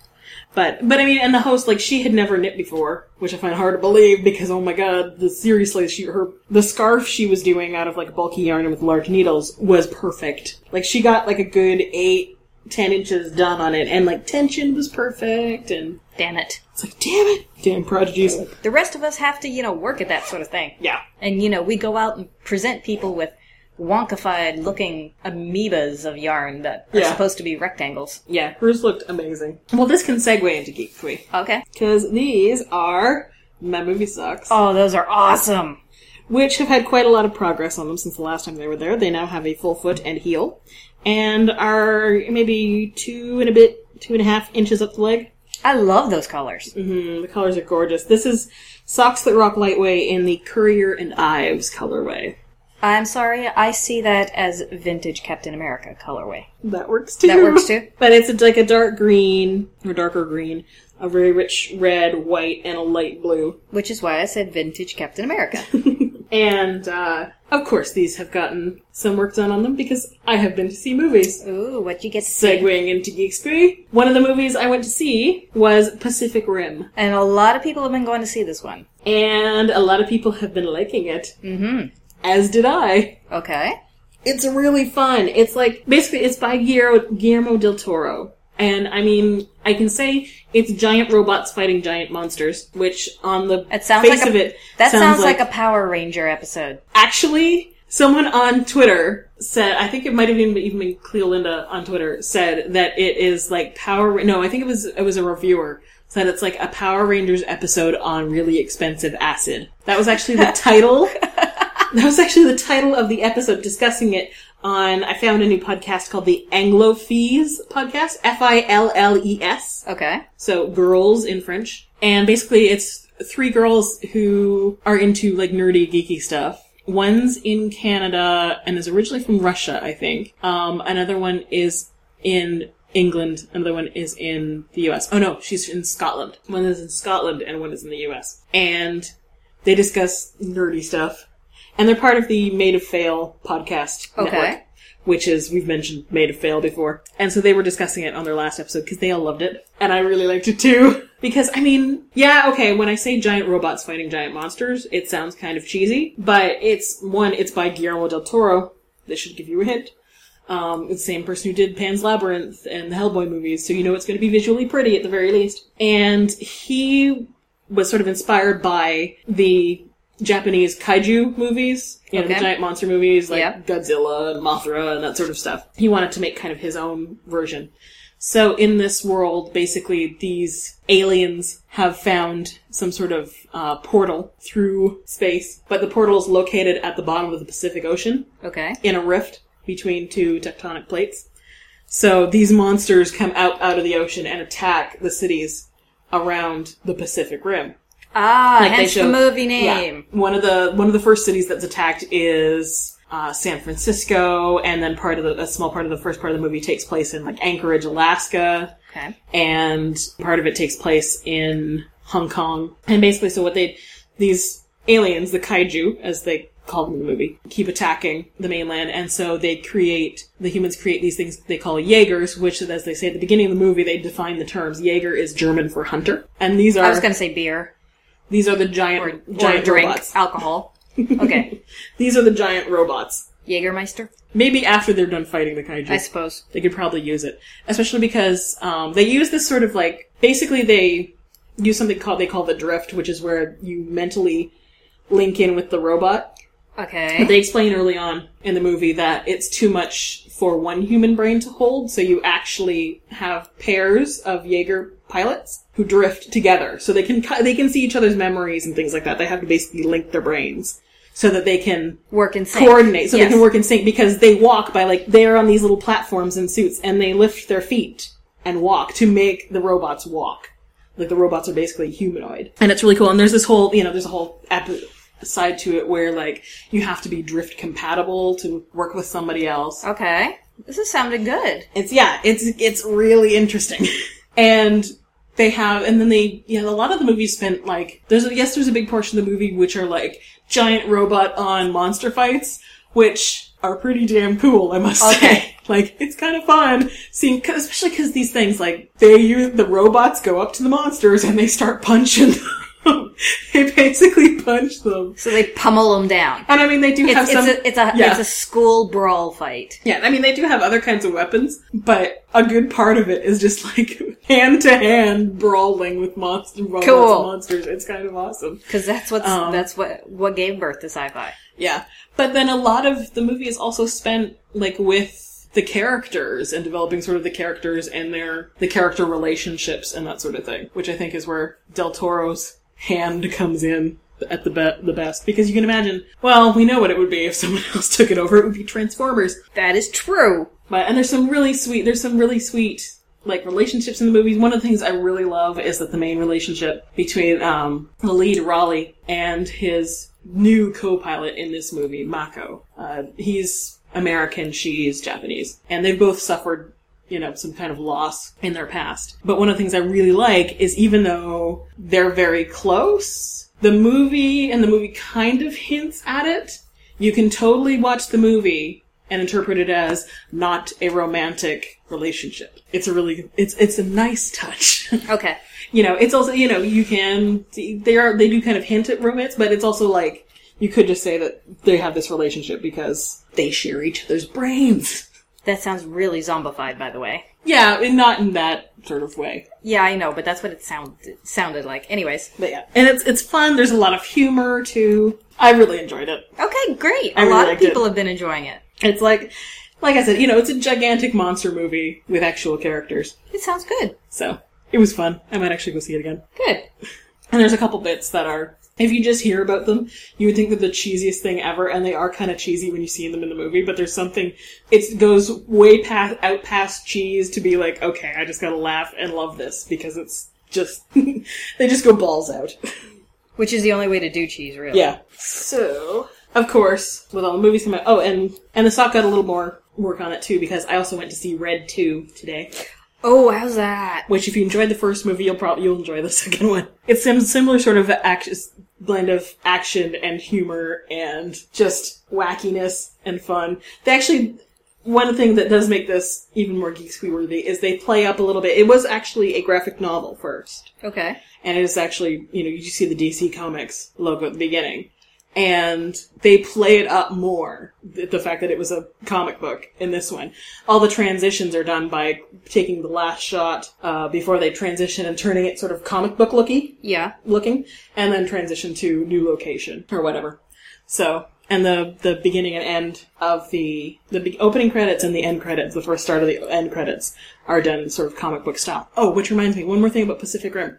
[SPEAKER 2] But, but I mean, and the host, like, she had never knit before, which I find hard to believe because, oh my god, the, seriously, she, her, the scarf she was doing out of, like, bulky yarn with large needles was perfect. Like, she got, like, a good eight, ten inches done on it, and, like, tension was perfect, and
[SPEAKER 3] Damn it.
[SPEAKER 2] it's like, damn it! Damn prodigies.
[SPEAKER 3] The rest of us have to, you know, work at that sort of thing.
[SPEAKER 2] Yeah.
[SPEAKER 3] And you know, we go out and present people with wonkified looking amoebas of yarn that are
[SPEAKER 2] Yeah.
[SPEAKER 3] supposed to be rectangles.
[SPEAKER 2] Yeah, hers looked amazing. Well, this can segue into Geek Tweet.
[SPEAKER 3] Okay.
[SPEAKER 2] Because these are my movie socks.
[SPEAKER 3] Oh, those are awesome.
[SPEAKER 2] which have had quite a lot of progress on them since the last time they were there. They now have a full foot and heel, and are maybe two and a bit, two and a half inches up the leg.
[SPEAKER 3] I love those colors.
[SPEAKER 2] Mm, the colors are gorgeous. This is socks that rock lightweight in the Currier and Ives colorway.
[SPEAKER 3] I'm sorry, I see that as vintage Captain America colorway.
[SPEAKER 2] That works too.
[SPEAKER 3] That works too? *laughs*
[SPEAKER 2] But it's a, like a dark green or darker green, a very rich red, white, and a light blue.
[SPEAKER 3] Which is why I said vintage Captain America. *laughs*
[SPEAKER 2] And uh, of course, these have gotten some work done on them because I have been to see movies.
[SPEAKER 3] Ooh, what you get to see.
[SPEAKER 2] Segueing into Geek one of the movies I went to see was Pacific Rim,
[SPEAKER 3] And a lot of people have been going to see this one.
[SPEAKER 2] and a lot of people have been liking it,
[SPEAKER 3] Mm-hmm.
[SPEAKER 2] As did I.
[SPEAKER 3] Okay.
[SPEAKER 2] It's really fun. It's like basically it's by Guillermo, del Toro, and I mean I can say it's giant robots fighting giant monsters, which on the
[SPEAKER 3] It sounds
[SPEAKER 2] face
[SPEAKER 3] like a,
[SPEAKER 2] of it
[SPEAKER 3] that sounds, like, a Power Ranger episode.
[SPEAKER 2] actually someone on Twitter said I think it might have even been, even been Cleolinda on Twitter said that it is like Power no I think it was it was a reviewer said it's like a Power Rangers episode on really expensive acid. That was actually the *laughs* title. *laughs* that was actually the title of the episode discussing it on I found a new podcast called the Anglo Filles podcast F I L L E S
[SPEAKER 3] Okay.
[SPEAKER 2] so girls in French. And basically it's three girls who are into like nerdy, geeky stuff. One's in Canada and is originally from Russia, I think. Um, another one is in England. Another one is in the US. Oh no, she's in Scotland. One is in Scotland and one is in the US. And they discuss nerdy stuff. And they're part of the Made of Fail podcast
[SPEAKER 3] Okay.
[SPEAKER 2] network which is we've mentioned made of fail before. And so they were discussing it on their last episode because they all loved it, and I really liked it too. *laughs* Because I mean, yeah, okay, when I say giant robots fighting giant monsters, it sounds kind of cheesy, but it's one, it's by Guillermo del Toro. This should give you a hint. Um, it's the same person who did Pan's Labyrinth and the Hellboy movies, so you know it's going to be visually pretty at the very least. And he was sort of inspired by the Japanese kaiju movies, you know, the giant monster movies like
[SPEAKER 3] Yeah.
[SPEAKER 2] Godzilla and Mothra and that sort of stuff. He wanted to make kind of his own version. So in this world, basically, these aliens have found some sort of uh, portal through space, but the portal is located at the bottom of the Pacific Ocean
[SPEAKER 3] Okay.
[SPEAKER 2] in a rift between two tectonic plates. So these monsters come out out of the ocean and attack the cities around the Pacific Rim.
[SPEAKER 3] Ah,
[SPEAKER 2] Like
[SPEAKER 3] hence the
[SPEAKER 2] show-
[SPEAKER 3] movie
[SPEAKER 2] Yeah.
[SPEAKER 3] name.
[SPEAKER 2] One of the one of the first cities that's attacked is uh, San Francisco, and then part of the a small part of the first part of the movie takes place in like Anchorage, Alaska,
[SPEAKER 3] Okay.
[SPEAKER 2] and part of it takes place in Hong Kong. And basically, so what they these aliens, the kaiju, as they call them in the movie, keep attacking the mainland, and so they create the humans create these things they call Jaegers, which, as they say at the beginning of the movie, they define the terms. Jaeger is German for hunter, and these are
[SPEAKER 3] I was going to say beer
[SPEAKER 2] these are the giant
[SPEAKER 3] or,
[SPEAKER 2] giant
[SPEAKER 3] or drink
[SPEAKER 2] robots.
[SPEAKER 3] alcohol. Okay. *laughs*
[SPEAKER 2] These are the giant robots.
[SPEAKER 3] Jägermeister,
[SPEAKER 2] Maybe after they're done fighting the kaiju.
[SPEAKER 3] I suppose.
[SPEAKER 2] they could probably use it, especially because um, they use this sort of like basically they use something called they call the drift, which is where you mentally link in with the robot.
[SPEAKER 3] Okay.
[SPEAKER 2] They explain early on in the movie that it's too much for one human brain to hold, so you actually have pairs of Jaeger pilots who drift together, so they can they can see each other's memories and things like that. They have to basically link their brains so that they can
[SPEAKER 3] Work in sync.
[SPEAKER 2] coordinate so
[SPEAKER 3] Yes.
[SPEAKER 2] they can work in sync because they walk by like they're on these little platforms in suits and they lift their feet and walk to make the robots walk. Like the robots are basically humanoid. And it's really cool. And there's this whole, you know, there's a whole ep- side to it where like you have to be drift compatible to work with somebody else.
[SPEAKER 3] Okay. This is sounding good.
[SPEAKER 2] It's yeah, it's it's really interesting. *laughs* and they have and then they you know, a lot of the movie spent like there's a yes there's a big portion of the movie which are like giant robot on monster fights, which are pretty damn cool, I must
[SPEAKER 3] Okay.
[SPEAKER 2] say. *laughs* Like it's kind of fun seeing, especially because these things like they use the robots go up to the monsters and they start punching them. *laughs* they basically punch them,
[SPEAKER 3] So they pummel them down.
[SPEAKER 2] and I mean they do have
[SPEAKER 3] It's,
[SPEAKER 2] some.
[SPEAKER 3] it's a it's a
[SPEAKER 2] yeah.
[SPEAKER 3] it's a school brawl fight.
[SPEAKER 2] Yeah, I mean they do have other kinds of weapons, but a good part of it is just like hand to hand brawling with monster
[SPEAKER 3] Cool.
[SPEAKER 2] monsters. It's kind of awesome.
[SPEAKER 3] Because that's what's
[SPEAKER 2] Um,
[SPEAKER 3] that's what what gave birth to sci-fi.
[SPEAKER 2] Yeah, but then a lot of the movie is also spent like with the characters and developing sort of the characters and their the character relationships and that sort of thing, which I think is where Del Toro's hand comes in at the be- the best because you can imagine. Well, we know what it would be if *laughs* someone else took it over. It would be Transformers.
[SPEAKER 3] That is true.
[SPEAKER 2] But and there's some really sweet there's some really sweet like relationships in the movies. One of the things I really love is that the main relationship between um, the lead Raleigh and his new co-pilot in this movie, Mako. Uh, he's American, she's Japanese, and they've both suffered you know, some kind of loss in their past. But one of the things I really like is even though they're very close, the movie and the movie kind of hints at it. You can totally watch the movie and interpret it as not a romantic relationship. It's a really, it's, it's a nice touch. *laughs*
[SPEAKER 3] Okay.
[SPEAKER 2] you know, it's also, you know, you can, they are, they do kind of hint at romance, but it's also like, you could just say that they have this relationship because they share each other's brains.
[SPEAKER 3] That sounds really zombified, by the way.
[SPEAKER 2] Yeah, and not in that sort of way.
[SPEAKER 3] Yeah, I know, but that's what it sound sounded like. Anyways.
[SPEAKER 2] But yeah, and it's it's fun. There's a lot of humor too. I really enjoyed it.
[SPEAKER 3] Okay, great. A
[SPEAKER 2] I really
[SPEAKER 3] lot of
[SPEAKER 2] liked it.
[SPEAKER 3] people have been enjoying it.
[SPEAKER 2] It's like, like I said, you know, it's a gigantic monster movie with actual characters.
[SPEAKER 3] It sounds good.
[SPEAKER 2] So it was fun. I might actually go see it again.
[SPEAKER 3] Good.
[SPEAKER 2] And there's a couple bits that are, if you just hear about them, you would think they're the cheesiest thing ever, and they are kind of cheesy when you see them in the movie. But there's something, it goes way past out past cheese to be like, okay, I just gotta laugh and love this because it's just *laughs* they just go balls out.
[SPEAKER 3] Which is the only way to do cheese, really.
[SPEAKER 2] Yeah. So, of course, with all the movies coming out, oh, and and the sock got a little more work on it too because I also went to see Red Two today.
[SPEAKER 3] Oh, how's that?
[SPEAKER 2] Which, if you enjoyed the first movie, you'll probably you'll enjoy the *laughs* second one. It's some similar sort of action blend of action and humor and just wackiness and fun. They actually one thing that does make this even more geek worthy is they play up a little bit. It was actually a graphic novel first,
[SPEAKER 3] Okay.
[SPEAKER 2] and it is actually you know you see the DC Comics logo at the beginning, and they play it up more. The, fact that it was a comic book in this one, all the transitions are done by taking the last shot uh, before they transition and turning it sort of comic book looky
[SPEAKER 3] Yeah.
[SPEAKER 2] looking, and then transition to new location or whatever. So, and the the beginning and end of the the be- opening credits and the end credits, the first start of the end credits, are done sort of comic book style. Oh, which reminds me, one more thing about Pacific Rim.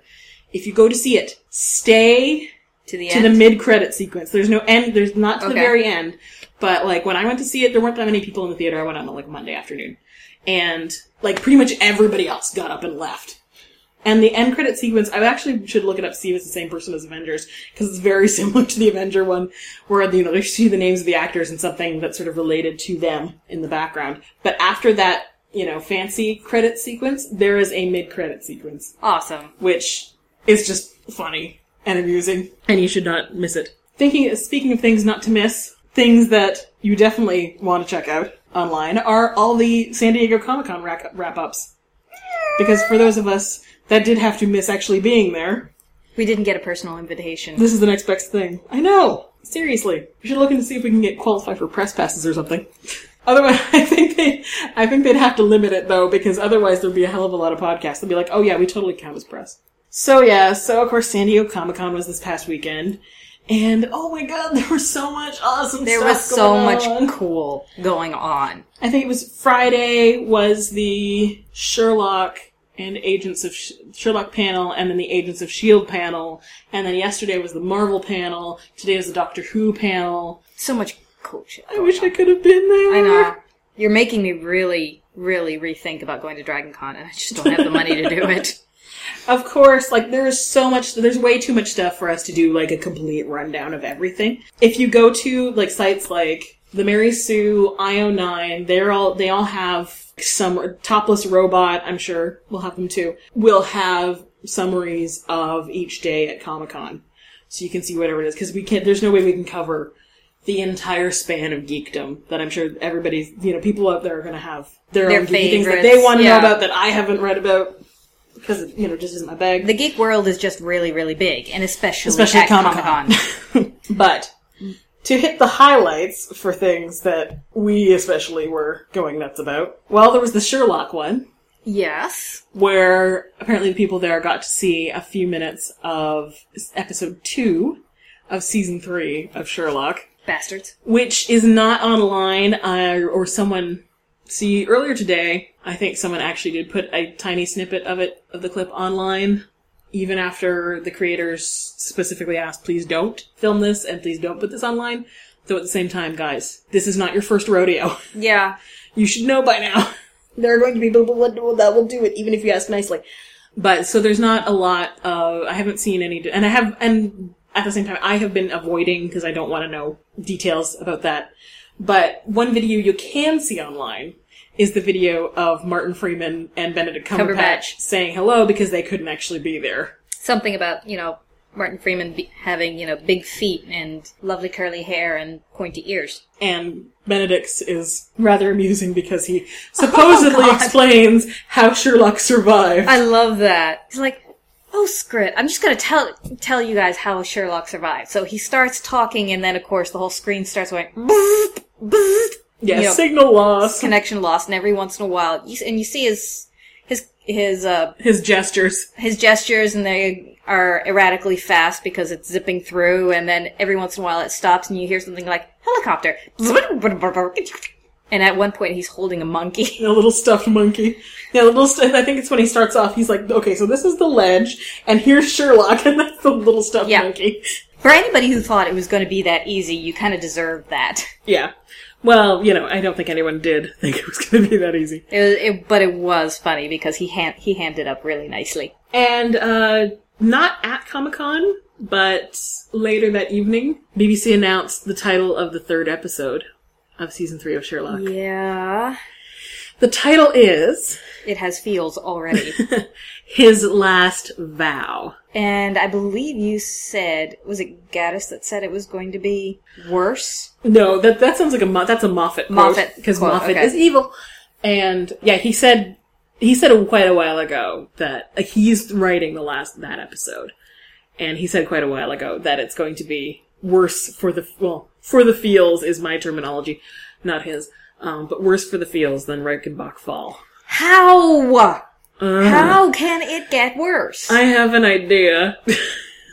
[SPEAKER 2] If you go to see it, stay
[SPEAKER 3] To the
[SPEAKER 2] to
[SPEAKER 3] end.
[SPEAKER 2] the mid credit sequence. There's no end. There's not to the
[SPEAKER 3] Okay.
[SPEAKER 2] very end. But like when I went to see it, there weren't that many people in the theater. I went on like Monday afternoon, and like pretty much everybody else got up and left. And the end credit sequence, I actually should look it up to see if it's the same person as Avengers because it's very *laughs* similar to the Avenger one, where you know they see the names of the actors and something that's sort of related to them in the background. But after that, you know, fancy credit sequence, there is a mid credit sequence
[SPEAKER 3] awesome.
[SPEAKER 2] which is just funny and amusing, and you should not miss it. Thinking, speaking of things not to miss, things that you definitely want to check out online are all the San Diego Comic Con wrap ups. Because for those of us that did have to miss actually being there,
[SPEAKER 3] We didn't get a personal invitation.
[SPEAKER 2] this is the next best thing. I know! Seriously. We should look into see if we can get qualified for press passes or something. Otherwise, *laughs* I think they, I think they'd have to limit it though, because otherwise there'd be a hell of a lot of podcasts. They'd be like, oh yeah, we totally count as press. So yeah, so of course San Diego Comic Con was this past weekend, and oh my god, *laughs* there was so much awesome
[SPEAKER 3] there was so much
[SPEAKER 2] on.
[SPEAKER 3] cool going on.
[SPEAKER 2] I think it was Friday was the Sherlock and Agents of Sh- Sherlock panel, and then the Agents of Shield panel, and then yesterday was the Marvel panel. Today was the Doctor Who panel.
[SPEAKER 3] So much cool shit.
[SPEAKER 2] I wish I could have been there.
[SPEAKER 3] I know. You're making me really, really rethink about going to Dragon Con, and I just don't have the money to do it. *laughs*
[SPEAKER 2] Of course, like there's so much, there's way too much stuff for us to do like a complete rundown of everything. If you go to like sites like the Mary Sue, IO9, they're all, they all have some topless robot, I'm sure we'll have them too, will have summaries of each day at Comic Con. So you can see whatever it is, because we can't, there's no way we can cover the entire span of geekdom that I'm sure everybody's, you know, people out there are going to have their,
[SPEAKER 3] Their
[SPEAKER 2] own geeky things that they want to
[SPEAKER 3] yeah.
[SPEAKER 2] know about that I haven't read about because it, you know, just isn't my bag.
[SPEAKER 3] The geek world is just really, really big, and especially,
[SPEAKER 2] Especially
[SPEAKER 3] at. Comic Con. *laughs*
[SPEAKER 2] but to hit the highlights for things that we especially were going nuts about, well, there was the Sherlock one,
[SPEAKER 3] yes.
[SPEAKER 2] where apparently the people there got to see a few minutes of episode two of season three of Sherlock,
[SPEAKER 3] Bastards.
[SPEAKER 2] which is not online, uh, or someone. See, earlier today, I think someone actually did put a tiny snippet of it, of the clip online, even after the creators specifically asked, please don't film this and please don't put this online. So at the same time, guys, this is not your first rodeo. *laughs*
[SPEAKER 3] Yeah.
[SPEAKER 2] You should know by now. There are going to be people that will- that will do it, even if you ask nicely. But so there's not a lot of. I haven't seen any, and I have, and at the same time, I have been avoiding because I don't want to know details about that. But one video you can see online is the video of Martin Freeman and Benedict Cumberbatch,
[SPEAKER 3] Cumberbatch.
[SPEAKER 2] saying hello because they couldn't actually be there.
[SPEAKER 3] Something about, you know, Martin Freeman having, you know, big feet and lovely curly hair and pointy ears.
[SPEAKER 2] And Benedict's is rather amusing because he supposedly *laughs*
[SPEAKER 3] Oh,
[SPEAKER 2] explains how Sherlock survived.
[SPEAKER 3] I love that. He's like, oh, Scrit, I'm just gonna tell tell you guys how Sherlock survived. So he starts talking, and then of course the whole screen starts going, *laughs* bzzzt, bzzzt,
[SPEAKER 2] yeah,
[SPEAKER 3] you know,
[SPEAKER 2] signal loss.
[SPEAKER 3] connection lost, and every once in a while, you, and you see his his his uh
[SPEAKER 2] his gestures.
[SPEAKER 3] his gestures, and they are erratically fast because it's zipping through, and then every once in a while it stops, and you hear something like helicopter. And at one point, he's holding a monkey.
[SPEAKER 2] A little stuffed monkey. Yeah, a little. St- I think it's when he starts off. He's like, "Okay, so this is the ledge, and here's Sherlock, *laughs* and that's the little stuffed
[SPEAKER 3] Yeah.
[SPEAKER 2] monkey."
[SPEAKER 3] For anybody who thought it was going to be that easy, you kind of deserved that.
[SPEAKER 2] Yeah. Well, you know, I don't think anyone did *laughs* think it was going to be that easy.
[SPEAKER 3] It, was- it, but it was funny because he hand, he handed up really nicely.
[SPEAKER 2] And uh not at Comic Con, but later that evening, BBC announced the title of the third episode of season three of Sherlock.
[SPEAKER 3] Yeah.
[SPEAKER 2] The title is
[SPEAKER 3] It has feels already. *laughs*
[SPEAKER 2] His Last Vow.
[SPEAKER 3] and I believe you said, was it Gatiss that said it was going to be worse?
[SPEAKER 2] No, that that sounds like a that's a Moffat
[SPEAKER 3] Moffat
[SPEAKER 2] because Moffat
[SPEAKER 3] okay.
[SPEAKER 2] is evil, and yeah, he said he said quite a while ago that like, he's writing the last that episode, and he said quite a while ago that it's going to be worse for the well for the feels is my terminology, not his, um, but worse for the feels than Reichenbach Fall.
[SPEAKER 3] How?
[SPEAKER 2] Uh,
[SPEAKER 3] How can it get worse?
[SPEAKER 2] I have an idea. *laughs*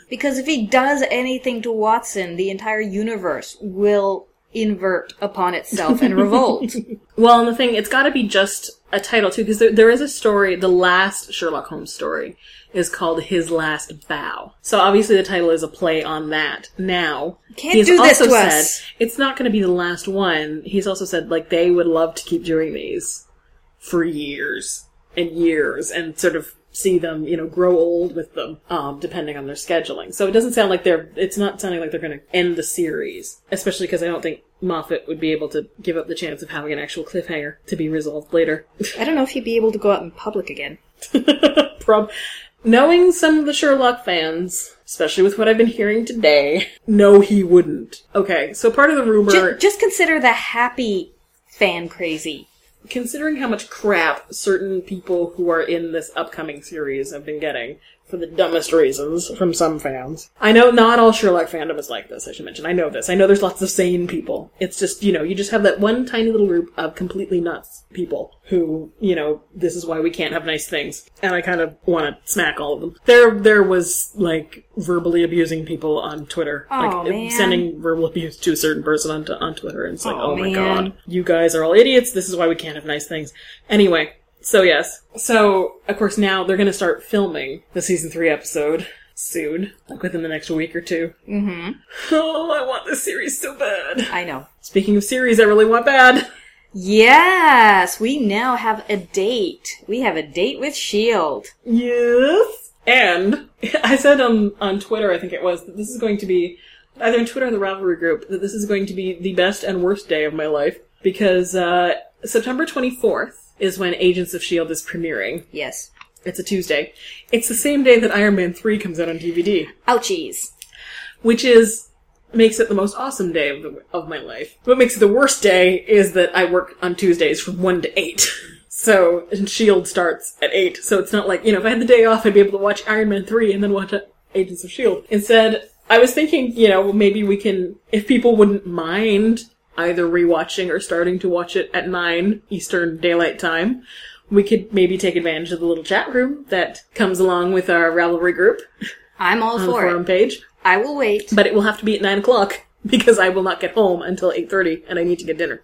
[SPEAKER 3] Because if he does anything to Watson, the entire universe will invert upon itself and revolt. *laughs*
[SPEAKER 2] Well, and the thing, it's got to be just a title too, because there, there is a story. The last Sherlock Holmes story is called His Last Bow," So obviously, the title is a play on that. Now,
[SPEAKER 3] Can't
[SPEAKER 2] he's
[SPEAKER 3] do this
[SPEAKER 2] also
[SPEAKER 3] to
[SPEAKER 2] said
[SPEAKER 3] us.
[SPEAKER 2] it's not going to be the last one. He's also said like they would love to keep doing these for years and years, and sort of see them, you know, grow old with them, um, depending on their scheduling. So it doesn't sound like they're. It's not sounding like they're going to end the series, especially because I don't think Moffat would be able to give up the chance of having an actual cliffhanger to be resolved later. *laughs*
[SPEAKER 3] I don't know if he'd be able to go out in public again. *laughs*
[SPEAKER 2] Prob- Knowing some of the Sherlock fans, especially with what I've been hearing today, no, he wouldn't. Okay, so part of the rumor,
[SPEAKER 3] Just, just consider the happy fan crazy.
[SPEAKER 2] Considering how much crap certain people who are in this upcoming series have been getting for the dumbest reasons from some fans. I know not all Sherlock fandom is like this, I should mention. I know this. I know there's lots of sane people. It's just, you know, you just have that one tiny little group of completely nuts people who, you know, this is why we can't have nice things. And I kind of want to smack all of them. There, there was, like, verbally abusing people on Twitter.
[SPEAKER 3] Oh,
[SPEAKER 2] like,
[SPEAKER 3] man.
[SPEAKER 2] sending verbal abuse to a certain person on, on Twitter. And it's like,
[SPEAKER 3] Oh,
[SPEAKER 2] oh, my god you guys are all idiots. This is why we can't have nice things. Anyway, so yes. So, of course, now they're going to start filming the season three episode soon, like within the next week or 2 Mm-hmm. Oh, I want this series so bad.
[SPEAKER 3] I know.
[SPEAKER 2] Speaking of series, I really want bad.
[SPEAKER 3] Yes, we now have a date. We have a date with S.H.I.E.L.D.
[SPEAKER 2] Yes. And *laughs* I said on on Twitter, I think it was, that this is going to be either on Twitter or the Ravelry group that this is going to be the best and worst day of my life because uh, September 24th is when Agents of Shield is premiering.
[SPEAKER 3] Yes.
[SPEAKER 2] It's a Tuesday. It's the same day that Iron Man 3 comes out on DVD,
[SPEAKER 3] Ouchies. which
[SPEAKER 2] which is makes it the most awesome day of, the, of my life. What makes it the worst day is that I work on Tuesdays from 1 to 8. *laughs* So, and S.H.I.E.L.D. starts at 8. So it's not like, you know, if I had the day off, I'd be able to watch Iron Man 3 and then watch Agents of S.H.I.E.L.D. Instead, I was thinking, you know, maybe we can, if people wouldn't mind either rewatching or starting to watch it at 9 Eastern Daylight Time, we could maybe take advantage of the little chat room that comes along with our Ravelry group
[SPEAKER 3] I'm all
[SPEAKER 2] on the
[SPEAKER 3] for
[SPEAKER 2] forum
[SPEAKER 3] it.
[SPEAKER 2] page.
[SPEAKER 3] I will wait.
[SPEAKER 2] But it will have to be at 9 o'clock *laughs* because I will not get home until 8.30 and I need to get dinner.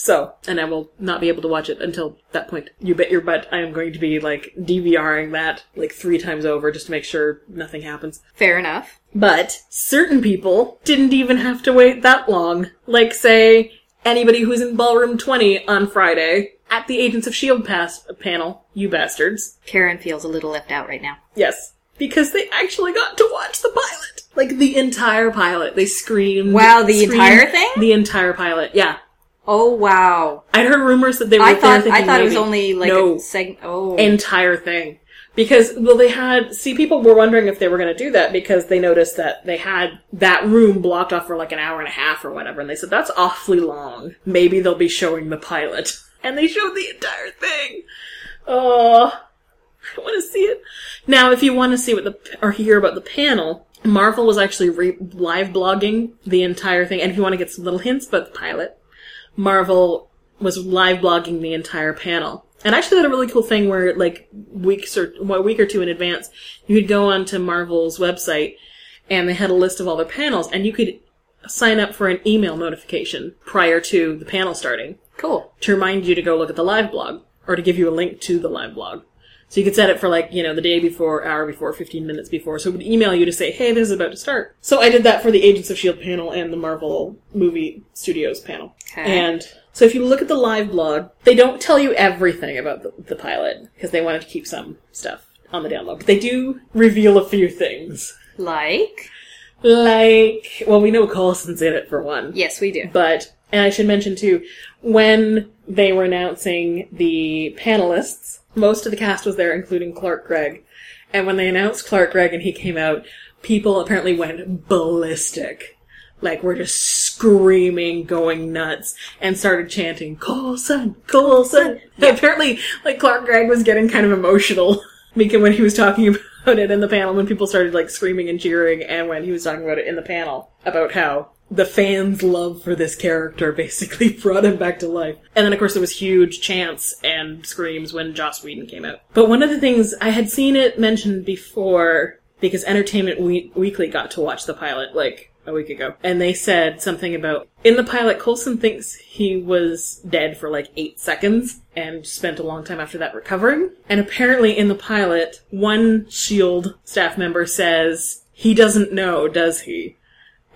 [SPEAKER 2] So, and I will not be able to watch it until that point. You bet your butt I am going to be like DVRing that like three times over just to make sure nothing happens.
[SPEAKER 3] Fair enough.
[SPEAKER 2] But certain people didn't even have to wait that long. Like, say, anybody who's in Ballroom 20 on Friday at the Agents of S.H.I.E.L.D. pass panel, you bastards.
[SPEAKER 3] Karen feels a little left out right now.
[SPEAKER 2] Yes. Because they actually got to watch the pilot. Like, the entire pilot. They screamed.
[SPEAKER 3] Wow, the
[SPEAKER 2] screamed
[SPEAKER 3] entire thing?
[SPEAKER 2] The entire pilot, yeah.
[SPEAKER 3] Oh wow!
[SPEAKER 2] I'd heard rumors that they were
[SPEAKER 3] I thought I thought it was only like
[SPEAKER 2] no,
[SPEAKER 3] a seg. Oh,
[SPEAKER 2] entire thing. Because, well, they had, see, people were wondering if they were going to do that because they noticed that they had that room blocked off for like an hour and a half or whatever, and they said, that's awfully long. Maybe they'll be showing the pilot. *laughs* And they showed the entire thing. Oh, I want to see it. Now, if you want to see what the, or hear about the panel, Marvel was actually re- live blogging the entire thing, and if you want to get some little hints about the pilot, Marvel was live blogging the entire panel. And actually had a really cool thing where like weeks or well, a week or two in advance, you could go onto Marvel's website and they had a list of all their panels and you could sign up for an email notification prior to the panel starting
[SPEAKER 3] cool.
[SPEAKER 2] to remind you to go look at the live blog or to give you a link to the live blog. So you could set it for like, you know, the day before, hour before, 15 minutes before. So it would email you to say, hey, this is about to start. So I did that for the Agents of S.H.I.E.L.D. panel and the Marvel movie studios panel.
[SPEAKER 3] Okay.
[SPEAKER 2] And so if you look at the live blog, they don't tell you everything about the, the pilot because they wanted to keep some stuff on the download. But they do reveal a few things.
[SPEAKER 3] Like
[SPEAKER 2] Like, well, we know Coulson's in it for one.
[SPEAKER 3] yes, we do.
[SPEAKER 2] But And I should mention too, when they were announcing the panelists, most of the cast was there, including Clark Gregg. And when they announced Clark Gregg and he came out, people apparently went ballistic. Like, we're just screaming, going nuts, and started chanting, Coulson, Coulson. *laughs* Apparently, like, Clark Gregg was getting kind of emotional *laughs* because when he was talking *laughs* about it in the panel, when people started, like, screaming and cheering, and when he was talking about it in the panel, about how the fans' love for this character basically *laughs* brought him back to life. And then, of course, there was huge chants and screams when Joss Whedon came out. But one of the things, I had seen it mentioned before, because Entertainment we- Weekly got to watch the pilot, like, a week ago. And they said something about, in the pilot, Coulson thinks he was dead for like eight seconds and spent a long time after that recovering. And apparently in the pilot, one SHIELD staff member says, he doesn't know, does he?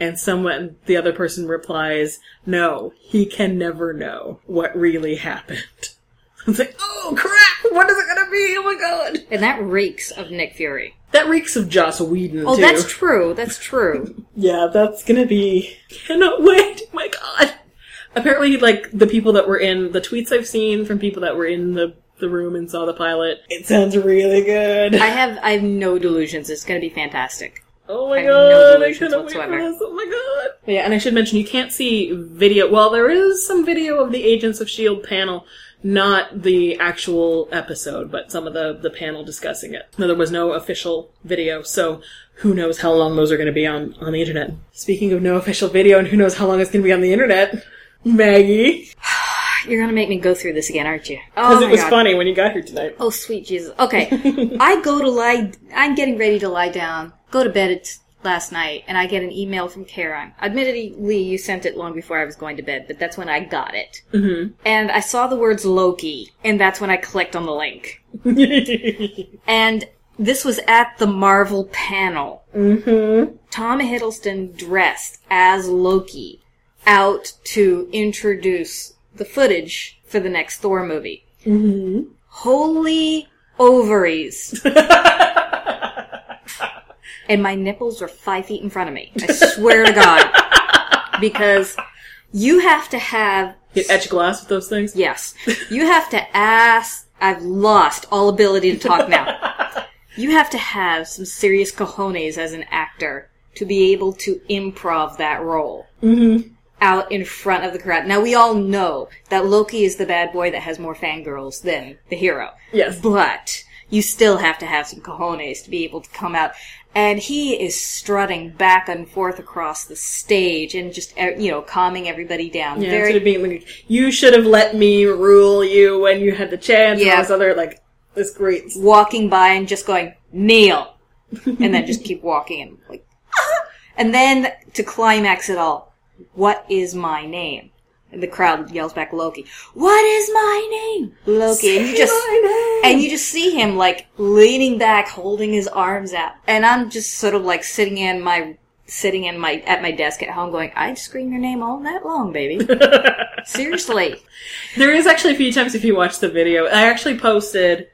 [SPEAKER 2] And someone, the other person replies, no, he can never know what really happened. *laughs* It's like, oh crap, what is it gonna be? Oh my god.
[SPEAKER 3] And that reeks of Nick Fury.
[SPEAKER 2] That reeks of Joss Whedon,
[SPEAKER 3] Oh,
[SPEAKER 2] too.
[SPEAKER 3] that's true. That's true. *laughs*
[SPEAKER 2] Yeah, that's gonna be. Cannot wait! Oh my god! Apparently, like, the people that were in the tweets I've seen from people that were in the, the room and saw the pilot, it sounds really good.
[SPEAKER 3] I have I have no delusions. It's going to be fantastic.
[SPEAKER 2] Oh my
[SPEAKER 3] I have no
[SPEAKER 2] god, I cannot wait for this, oh my god! Yeah, and I should mention, you can't see video, well, there is some video of the Agents of S.H.I.E.L.D. Panel, not the actual episode, but some of the, the panel discussing it. No, there was no official video, so who knows how long those are going to be on, on the internet. Speaking of no official video, and who knows how long it's going to be on the internet, Maggie. *sighs*
[SPEAKER 3] You're going to make me go through this again, aren't you?
[SPEAKER 2] Oh because
[SPEAKER 3] Oh
[SPEAKER 2] it was
[SPEAKER 3] God.
[SPEAKER 2] funny when you got here tonight.
[SPEAKER 3] Oh, sweet Jesus. Okay. *laughs* I go to lie, I'm getting ready to lie down, go to bed last night, and I get an email from Karen. Admittedly, you sent it long before I was going to bed, but that's when I got it. Mm-hmm. And I saw the words Loki, and that's when I clicked on the link. *laughs* And this was at the Marvel panel. Mm-hmm. Tom Hiddleston dressed as Loki out to introduce the footage for the next Thor movie. Mm-hmm. Holy ovaries. *laughs* and my nipples were five feet in front of me. I swear to God. *laughs* Because you have to have
[SPEAKER 2] Get etch glass with those things.
[SPEAKER 3] Yes. You have to ask. I've lost all ability to talk now. *laughs* You have to have some serious cojones as an actor to be able to improv that role. Mm-hmm. Out in front of the crowd. Now we all know that Loki is the bad boy that has more fangirls than the hero.
[SPEAKER 2] Yes.
[SPEAKER 3] But you still have to have some cojones to be able to come out. And he is strutting back and forth across the stage and just, eh, you know, calming everybody down.
[SPEAKER 2] Yeah,
[SPEAKER 3] Very
[SPEAKER 2] instead of being like, you should have let me rule you when you had the chance. And
[SPEAKER 3] Yeah.
[SPEAKER 2] all this other, like, this great.
[SPEAKER 3] walking by and just going kneel, and then just keep walking and like, "Ah!" *laughs* and then to climax it all, what is my name? And the crowd yells back Loki. What is my name? Loki. and you just and you just see him like leaning back, holding his arms out, and I'm just sort of like sitting in my sitting in my at my desk at home, going, I'd scream your name all night long, baby. *laughs* Seriously.
[SPEAKER 2] There is actually a few times if you watch the video. I actually posted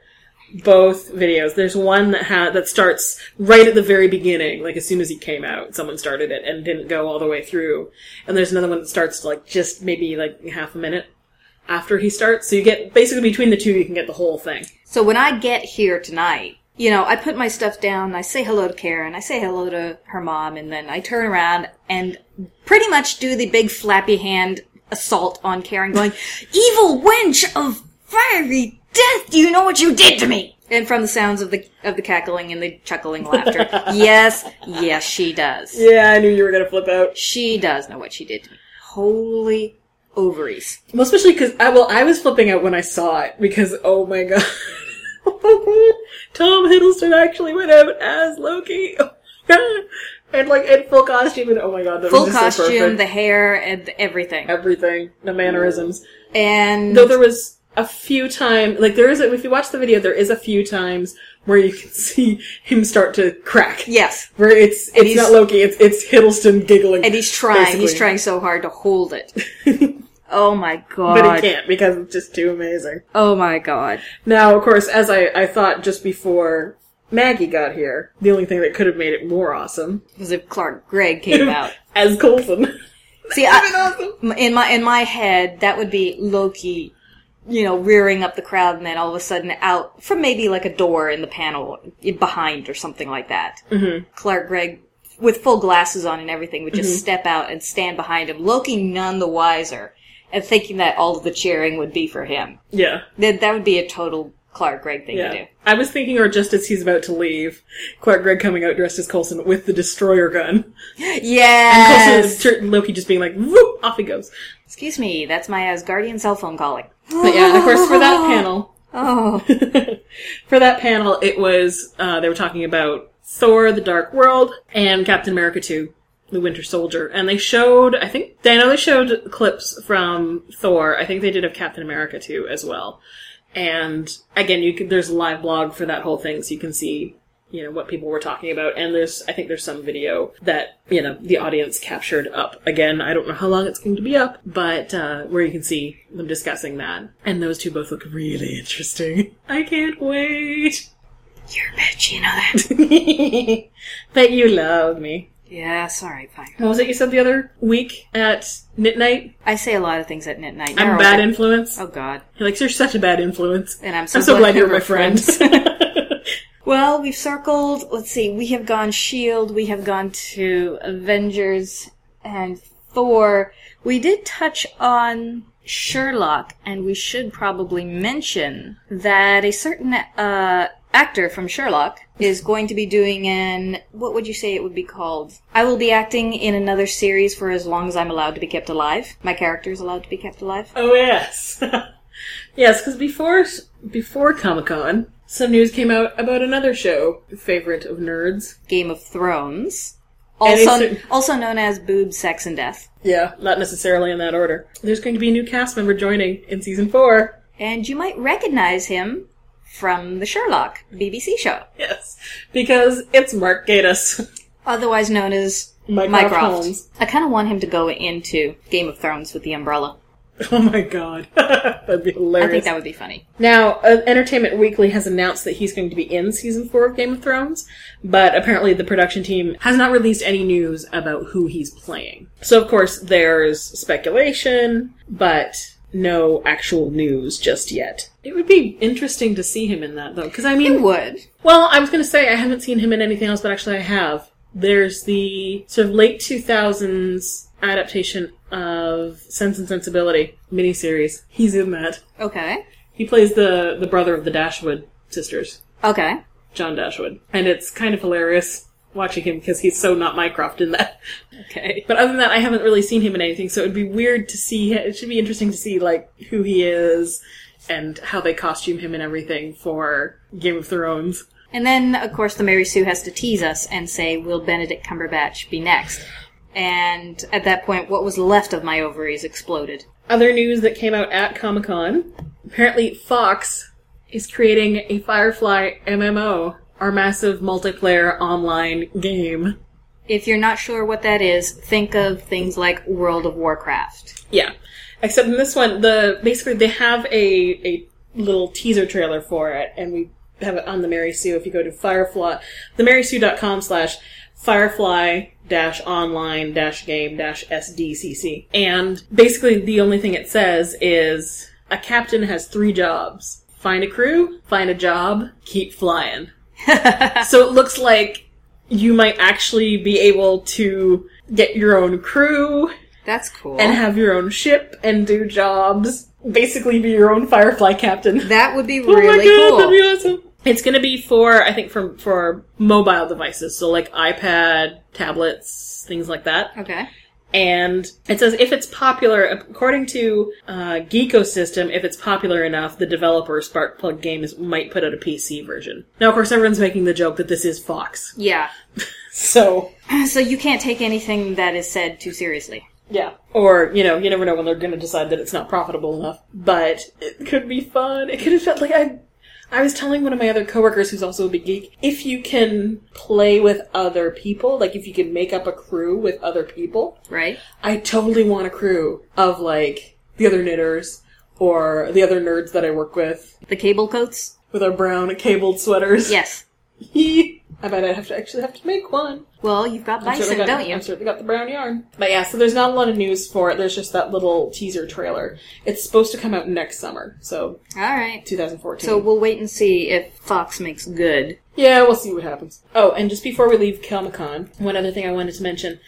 [SPEAKER 2] both videos. There's one that ha- that starts right at the very beginning, like as soon as he came out, someone started it and didn't go all the way through. And there's another one that starts like just maybe like half a minute after he starts. So you get basically between the two, you can get the whole thing.
[SPEAKER 3] So when I get here tonight, you know, I put my stuff down, I say hello to Karen, I say hello to her mom, and then I turn around and pretty much do the big flappy hand assault on Karen, going, Evil wench of fiery death, do you know what you did to me? And from the sounds of the of the cackling and the chuckling *laughs* laughter. yes, yes, she does.
[SPEAKER 2] Yeah, I knew you were gonna flip out.
[SPEAKER 3] She does know what she did to me. Holy ovaries.
[SPEAKER 2] Well, especially because I well, I was flipping out when I saw it because oh my god, *laughs* Tom Hiddleston actually went out as Loki, *laughs* and like in full costume, and oh my god, that
[SPEAKER 3] Full
[SPEAKER 2] was just so
[SPEAKER 3] costume,
[SPEAKER 2] perfect.
[SPEAKER 3] the hair, and everything.
[SPEAKER 2] everything, the mannerisms.
[SPEAKER 3] And
[SPEAKER 2] Though there was a few times, like there is, a, if you watch the video, there is a few times where you can *laughs* see him start to crack.
[SPEAKER 3] yes,
[SPEAKER 2] Where it's it's not Loki, it's it's Hiddleston giggling,
[SPEAKER 3] And he's trying. He's trying so hard to hold it. *laughs* oh my god.
[SPEAKER 2] but he can't because it's just too amazing.
[SPEAKER 3] Oh my god.
[SPEAKER 2] Now, of course, as I, I thought just before Maggie got here, the only thing that could have made it more awesome
[SPEAKER 3] Because if Clark Gregg came *laughs* out.
[SPEAKER 2] as Coulson.
[SPEAKER 3] See, I, in my in my head, that would be Loki, you know, rearing up the crowd, and then all of a sudden out from maybe like a door in the panel behind or something like that. Mm-hmm. Clark Gregg with full glasses on and everything would just step out and stand behind him, Loki none the wiser, and thinking that all of the cheering would be for him.
[SPEAKER 2] Yeah.
[SPEAKER 3] That that would be a total Clark Gregg thing to do.
[SPEAKER 2] I was thinking, or just as he's about to leave, Clark Gregg coming out dressed as Coulson with the destroyer gun.
[SPEAKER 3] Yes. *laughs*
[SPEAKER 2] And Coulson, Loki just being like, whoop, off he goes.
[SPEAKER 3] Excuse me, that's my Asgardian cell phone calling.
[SPEAKER 2] But yeah, of course, for that *laughs* panel,
[SPEAKER 3] Oh. *laughs*
[SPEAKER 2] for that panel, it was, uh, they were talking about Thor, the Dark World, and Captain America 2, the Winter Soldier. And they showed, I think, I know they showed clips from Thor. I think they did of Captain America 2 as well. And again, you can, there's a live blog for that whole thing, so you can see, you know, what people were talking about. And there's, I think there's some video that, you know, the audience captured up. Again, I don't know how long it's going to be up, but, uh, where you can see them discussing that. And those two both look really interesting. *laughs* I can't wait.
[SPEAKER 3] You're a bitch, you know that? *laughs*
[SPEAKER 2] but you love me.
[SPEAKER 3] Yes, alright, fine.
[SPEAKER 2] What was it you said the other week at Knit Night?
[SPEAKER 3] I say a lot of things at Knit night.
[SPEAKER 2] I'm a bad influence.
[SPEAKER 3] Oh god.
[SPEAKER 2] You're like, you're such a bad influence.
[SPEAKER 3] And I'm so,
[SPEAKER 2] I'm so glad you're
[SPEAKER 3] we're
[SPEAKER 2] my friend. *laughs* *laughs*
[SPEAKER 3] Well, we've circled, let's see, we have gone Shield, we have gone to Avengers and Thor. We did touch on Sherlock, and we should probably mention that a certain uh, actor from Sherlock is going to be doing an what would you say it would be called? I will be acting in another series for as long as I'm allowed to be kept alive. My character is allowed to be kept alive.
[SPEAKER 2] Oh yes, *laughs* yes. Because before before Comic Con, some news came out about another show, favorite of nerds.
[SPEAKER 3] Game of Thrones, also
[SPEAKER 2] it's-
[SPEAKER 3] also known as Boob, Sex, and Death.
[SPEAKER 2] Yeah, not necessarily in that order. There's going to be a new cast member joining in season four.
[SPEAKER 3] And you might recognize him from the Sherlock BBC show,
[SPEAKER 2] Yes, because it's Mark Gatiss,
[SPEAKER 3] otherwise known as
[SPEAKER 2] Mycroft
[SPEAKER 3] Mycroft.
[SPEAKER 2] Holmes.
[SPEAKER 3] I kind of want him to go into Game of Thrones with the umbrella. *laughs*
[SPEAKER 2] Oh my god, *laughs* that'd be hilarious.
[SPEAKER 3] I think that would be funny.
[SPEAKER 2] Now, uh, Entertainment Weekly has announced that he's going to be in season four of Game of Thrones, but apparently the production team has not released any news about who he's playing. So, of course, there's speculation, but no actual news just yet. It would be interesting to see him in that, though, because I mean,
[SPEAKER 3] It would.
[SPEAKER 2] well, I was going to say I haven't seen him in anything else, but actually I have. There's the sort of late 2000s adaptation of Sense and Sensibility miniseries. He's in that.
[SPEAKER 3] Okay.
[SPEAKER 2] He plays the the brother of the Dashwood sisters,
[SPEAKER 3] Okay.
[SPEAKER 2] John Dashwood, and it's kind of hilarious watching him because he's so not Mycroft in that.
[SPEAKER 3] Okay.
[SPEAKER 2] But other than that, I haven't really seen him in anything, so it'd be weird to see. It should be interesting to see like who he is and how they costume him and everything for Game of Thrones.
[SPEAKER 3] And then, of course, the Mary Sue has to tease us and say, "Will Benedict Cumberbatch be next?" And at that point, what was left of my ovaries exploded.
[SPEAKER 2] Other news that came out at Comic Con apparently Fox is creating a Firefly MMO, our massive multiplayer online game.
[SPEAKER 3] If you're not sure what that is, think of things like World of Warcraft.
[SPEAKER 2] Yeah. Except in this one, the basically they have a a little teaser trailer for it, and we have it on the Mary Sue. If you go to Firefly, the themarysue.com slash Firefly dash online dash game dash SDCC. And basically the only thing it says is a captain has three jobs. Find a crew, find a job, keep flying. *laughs* so it looks like you might actually be able to get your own crew
[SPEAKER 3] That's cool.
[SPEAKER 2] and have your own ship and do jobs. Basically, be your own Firefly captain.
[SPEAKER 3] that would be *laughs*
[SPEAKER 2] oh my
[SPEAKER 3] really
[SPEAKER 2] god,
[SPEAKER 3] cool.
[SPEAKER 2] that'd be awesome! It's going to be for I think for for mobile devices, so like iPad, tablets, things like that.
[SPEAKER 3] Okay.
[SPEAKER 2] And it says if it's popular, according to uh, Geekosystem, if it's popular enough, the developer Sparkplug Games might put out a PC version. Now, of course, everyone's making the joke that this is Fox,
[SPEAKER 3] Yeah. *laughs*
[SPEAKER 2] so
[SPEAKER 3] So you can't take anything that is said too seriously.
[SPEAKER 2] Yeah. Or, you know, you never know when they're going to decide that it's not profitable enough. But it could be fun. It could have felt like I. I was telling one of my other coworkers who's also a big geek, if you can play with other people, like if you can make up a crew with other people,
[SPEAKER 3] Right?
[SPEAKER 2] I totally want a crew of like the other knitters or the other nerds that I work with
[SPEAKER 3] The cable coats?
[SPEAKER 2] with our brown cabled sweaters.
[SPEAKER 3] Yes. *laughs*
[SPEAKER 2] I bet I'd have to actually have to make one.
[SPEAKER 3] Well, you've got bison,
[SPEAKER 2] certainly got,
[SPEAKER 3] don't you?
[SPEAKER 2] I've certainly got the brown yarn. But yeah, so there's not a lot of news for it. There's just that little teaser trailer. It's supposed to come out next summer, so
[SPEAKER 3] All right.
[SPEAKER 2] 2014.
[SPEAKER 3] So we'll wait and see if Fox makes good.
[SPEAKER 2] Yeah, we'll see what happens. Oh, and just before we leave Comic Con, one other thing I wanted to mention.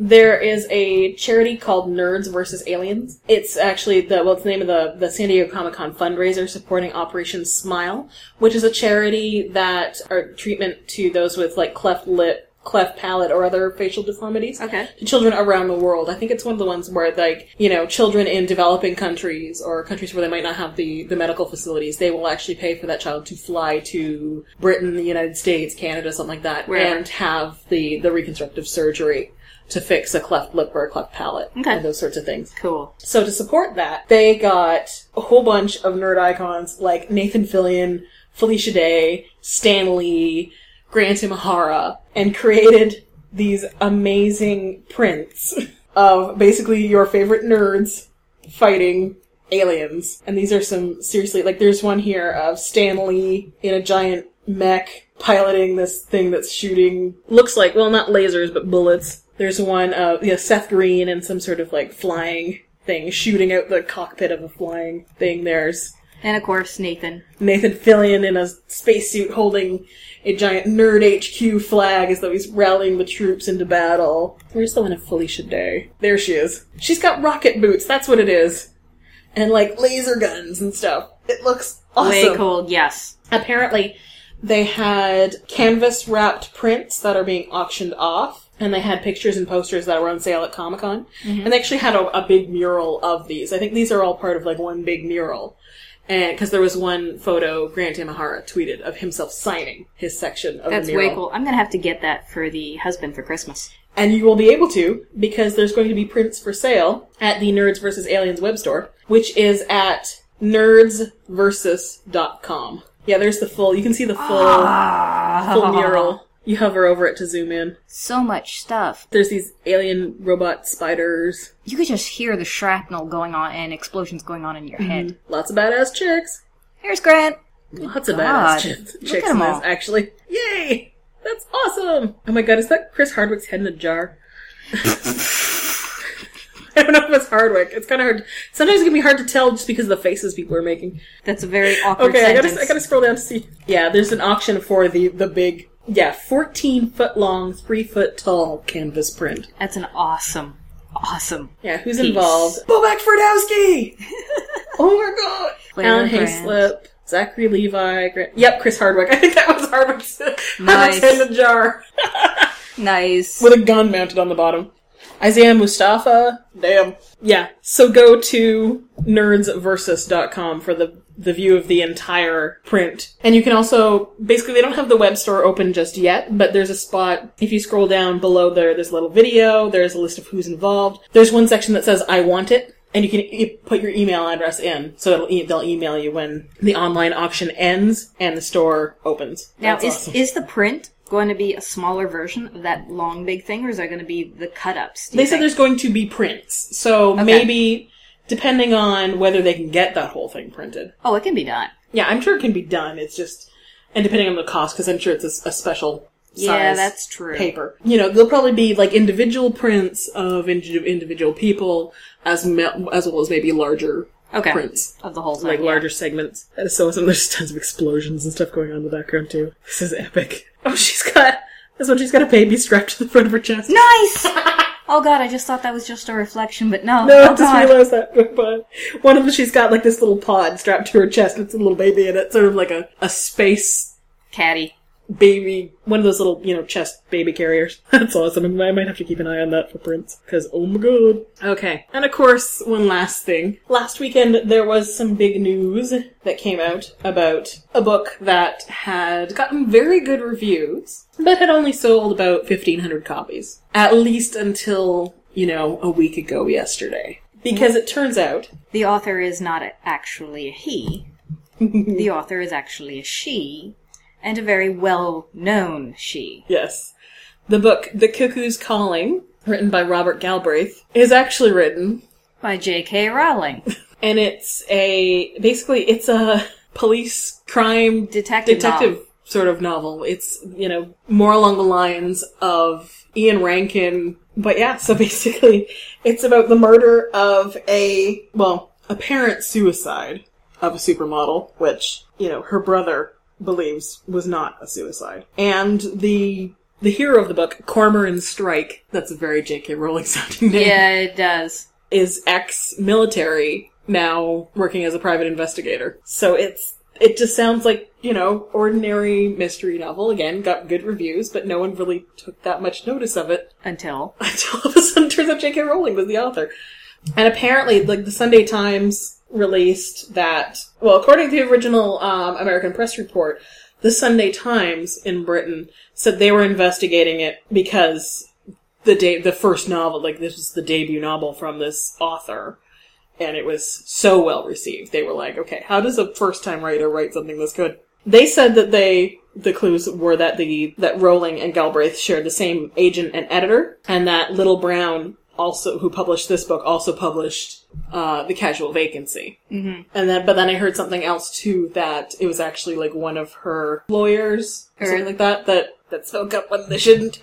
[SPEAKER 2] There is a charity called Nerds versus Aliens. It's actually the well, it's the name of the the San Diego Comic Con fundraiser supporting Operation Smile, which is a charity that are treatment to those with like cleft lip, cleft palate, or other facial deformities
[SPEAKER 3] Okay.
[SPEAKER 2] to children around the world. I think it's one of the ones where, like, you know, children in developing countries or countries where they might not have the, the medical facilities, they will actually pay for that child to fly to Britain, the United States, Canada, something like that, and have the, the reconstructive surgery to fix a cleft lip or a cleft palate
[SPEAKER 3] Okay.
[SPEAKER 2] and those sorts of things.
[SPEAKER 3] Cool.
[SPEAKER 2] So to support that, they got a whole bunch of nerd icons like Nathan Fillion, Felicia Day, Stan Lee, Grant Imahara, and created these amazing prints of basically your favorite nerds fighting aliens. And these are some seriously like there's one here of Stan Lee in a giant mech piloting this thing that's shooting looks like well not lasers but bullets. There's one of know, Seth Green and some sort of like flying thing shooting out the cockpit of a flying thing. There's
[SPEAKER 3] And of course, Nathan.
[SPEAKER 2] Nathan Fillion in a spacesuit holding a giant nerd HQ flag as though he's rallying the troops into battle. Where's the one of Felicia Day? There she is. She's got rocket boots, that's what it is. And like laser guns and stuff. It looks awesome.
[SPEAKER 3] Way cool. Yes.
[SPEAKER 2] Apparently, they had canvas wrapped prints that are being auctioned off. And they had pictures and posters that were on sale at Comic Con. Mm-hmm. And they actually had a, a big mural of these. I think these are all part of like one big mural. And because there was one photo Grant Imahara tweeted of himself signing his section of
[SPEAKER 3] That's
[SPEAKER 2] the mural.
[SPEAKER 3] That's way cool. I'm gonna have to get that for the husband for Christmas.
[SPEAKER 2] And you will be able to because there's going to be prints for sale at the Nerds vs. Aliens web store, which is at nerdsversus.com. Yeah, there's the full, you can see the full,
[SPEAKER 3] Ah.
[SPEAKER 2] full mural. You hover over it to zoom in.
[SPEAKER 3] So much stuff.
[SPEAKER 2] There's these alien robot spiders.
[SPEAKER 3] You could just hear the shrapnel going on and explosions going on in your head. Mm-hmm.
[SPEAKER 2] Lots of badass chicks.
[SPEAKER 3] Here's Grant.
[SPEAKER 2] Lots of
[SPEAKER 3] God.
[SPEAKER 2] badass chicks,
[SPEAKER 3] Look
[SPEAKER 2] chicks
[SPEAKER 3] at 'em
[SPEAKER 2] in this, actually. Yay! That's awesome! Oh my god, is that Chris Hardwick's head in a jar? *laughs* I don't know if it's Hardwick. It's kind of hard. Sometimes it can be hard to tell just because of the faces people are making.
[SPEAKER 3] That's a very awkward
[SPEAKER 2] Okay, I
[SPEAKER 3] sentence.
[SPEAKER 2] gotta, I gotta scroll down to see. Yeah, there's an auction for the the big, yeah, 14 foot long, 3 foot tall canvas print.
[SPEAKER 3] That's an awesome, awesome.
[SPEAKER 2] Yeah, who's
[SPEAKER 3] Peace.
[SPEAKER 2] involved? *laughs* Bobak Ferdowski! *laughs* oh my god! Alan
[SPEAKER 3] Grant.
[SPEAKER 2] Hayslip, Zachary Levi, Grant. Yep, Chris Hardwick. *laughs* I think that was Hardwick's,
[SPEAKER 3] Nice.
[SPEAKER 2] Hardwick's in a jar.
[SPEAKER 3] Nice.
[SPEAKER 2] with a gun mounted on the bottom. Isaiah Mustafa. Damn. Yeah. So go to nerdsversus.com for the the view of the entire print. And you can also basically they don't have the web store open just yet, but there's a spot if you scroll down below there there's a little video, there's a list of who's involved. There's one section that says I want it and you can e- put your email address in, so e- they'll email you when the online auction ends and the store opens.
[SPEAKER 3] Now,
[SPEAKER 2] That's
[SPEAKER 3] is
[SPEAKER 2] awesome.
[SPEAKER 3] is the print going to be a smaller version of that long big thing, or is that going to be the cut ups?
[SPEAKER 2] They said there's going to be prints, so
[SPEAKER 3] Okay.
[SPEAKER 2] maybe depending on whether they can get that whole thing printed.
[SPEAKER 3] Oh, it can be done.
[SPEAKER 2] Yeah, I'm sure it can be done. It's just, and depending on the cost, because I'm sure it's a special
[SPEAKER 3] Yeah,
[SPEAKER 2] size
[SPEAKER 3] that's true.
[SPEAKER 2] paper. You know, there'll probably be like individual prints of indi- individual people, as me- as well as maybe larger
[SPEAKER 3] Okay.
[SPEAKER 2] prints.
[SPEAKER 3] Of the whole thing.
[SPEAKER 2] Like
[SPEAKER 3] yeah.
[SPEAKER 2] larger segments. That is so awesome. There's tons of explosions and stuff going on in the background too. This is epic. Oh, she's got. This one, she's got a baby strapped to the front of her chest.
[SPEAKER 3] Nice! *laughs* oh god, I just thought that was just a reflection, but no.
[SPEAKER 2] No,
[SPEAKER 3] oh
[SPEAKER 2] I just
[SPEAKER 3] god.
[SPEAKER 2] realized that. But one of them, she's got like this little pod strapped to her chest. It's a little baby in it, sort of like a, a space
[SPEAKER 3] Caddy.
[SPEAKER 2] Baby, one of those little, you know, chest baby carriers. *laughs* That's awesome. I might have to keep an eye on that for prints. Cause, oh my god. Okay. And of course, one last thing. Last weekend, there was some big news that came out about a book that had gotten very good reviews, but had only sold about 1500 copies. At least until, you know, a week ago yesterday. Because it turns out
[SPEAKER 3] The author is not actually a he. *laughs* the author is actually a she, and a very well known she.
[SPEAKER 2] Yes. The book, The Cuckoo's Calling, written by Robert Galbraith, is actually written,
[SPEAKER 3] By J.K. Rowling. *laughs*
[SPEAKER 2] and it's a, basically, it's a police crime
[SPEAKER 3] Detective
[SPEAKER 2] detective
[SPEAKER 3] novel.
[SPEAKER 2] sort of novel. It's, you know, more along the lines of Ian Rankin. But yeah, so *laughs* basically it's about the murder of a, well, apparent suicide of a supermodel, which, you know, her brother believes was not a suicide. And the the hero of the book, Cormoran Strike, that's a very J.K. Rowling *laughs* sounding name,
[SPEAKER 3] Yeah, it does.
[SPEAKER 2] is ex-military, now working as a private investigator. So it's it just sounds like, you know, ordinary mystery novel. Again, got good reviews, but no one really took that much notice of it
[SPEAKER 3] Until. *laughs*
[SPEAKER 2] until all of a sudden turns out J.K. Rowling was the author. And apparently, like, the Sunday Times released that, well, according to the original um, American Press report, the Sunday Times in Britain said they were investigating it because the day, the first novel, like, this was the debut novel from this author, and it was so well received. They were like, okay, how does a first time writer write something this good? They said that they, the clues were that the, that Rowling and Galbraith shared the same agent and editor, and that Little Brown also, who published this book, also published, uh, The Casual Vacancy. Mm-hmm. And then, but then I heard something else too, that it was actually like one of her lawyers, or something like that, that, that spoke up when they shouldn't.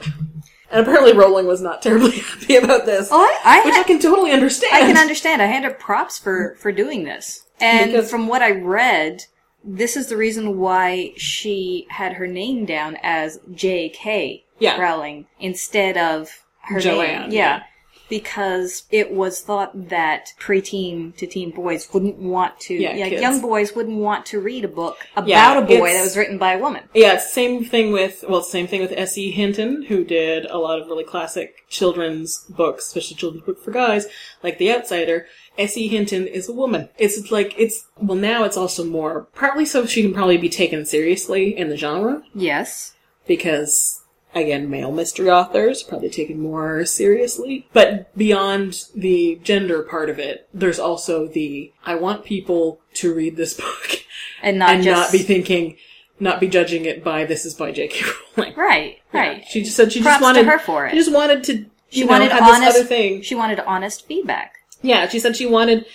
[SPEAKER 2] And apparently Rowling was not *laughs* terribly happy about this.
[SPEAKER 3] Oh, I, I,
[SPEAKER 2] which I can totally understand.
[SPEAKER 3] I can understand. I hand her props for, for doing this. And
[SPEAKER 2] Because-
[SPEAKER 3] from what I read, this is the reason why she had her name down as J.K.
[SPEAKER 2] Yeah.
[SPEAKER 3] Rowling instead of her
[SPEAKER 2] Joanne,
[SPEAKER 3] name. Yeah.
[SPEAKER 2] yeah.
[SPEAKER 3] Because it was thought that preteen to teen boys wouldn't want to,
[SPEAKER 2] Yeah,
[SPEAKER 3] yeah, young boys wouldn't want to read a book about
[SPEAKER 2] Yeah,
[SPEAKER 3] a boy that was written by a woman.
[SPEAKER 2] Yeah, same thing with well, same thing with S.E. Hinton, who did a lot of really classic children's books, especially children's book for guys, like The Outsider. S.E. Hinton is a woman. It's like it's well now it's also more partly so she can probably be taken seriously in the genre
[SPEAKER 3] Yes.
[SPEAKER 2] because again male mystery authors probably taken more seriously but beyond the gender part of it there's also the i want people to read this book *laughs*
[SPEAKER 3] And not
[SPEAKER 2] and
[SPEAKER 3] just
[SPEAKER 2] not be thinking, not be judging it by this is by J.K. Rowling.
[SPEAKER 3] right, *laughs* right.
[SPEAKER 2] Yeah. She just said she
[SPEAKER 3] Props
[SPEAKER 2] just wanted
[SPEAKER 3] to her for it.
[SPEAKER 2] She just wanted to.
[SPEAKER 3] She
[SPEAKER 2] know,
[SPEAKER 3] wanted honest.
[SPEAKER 2] this other thing.
[SPEAKER 3] She wanted honest feedback.
[SPEAKER 2] Yeah, she said she wanted.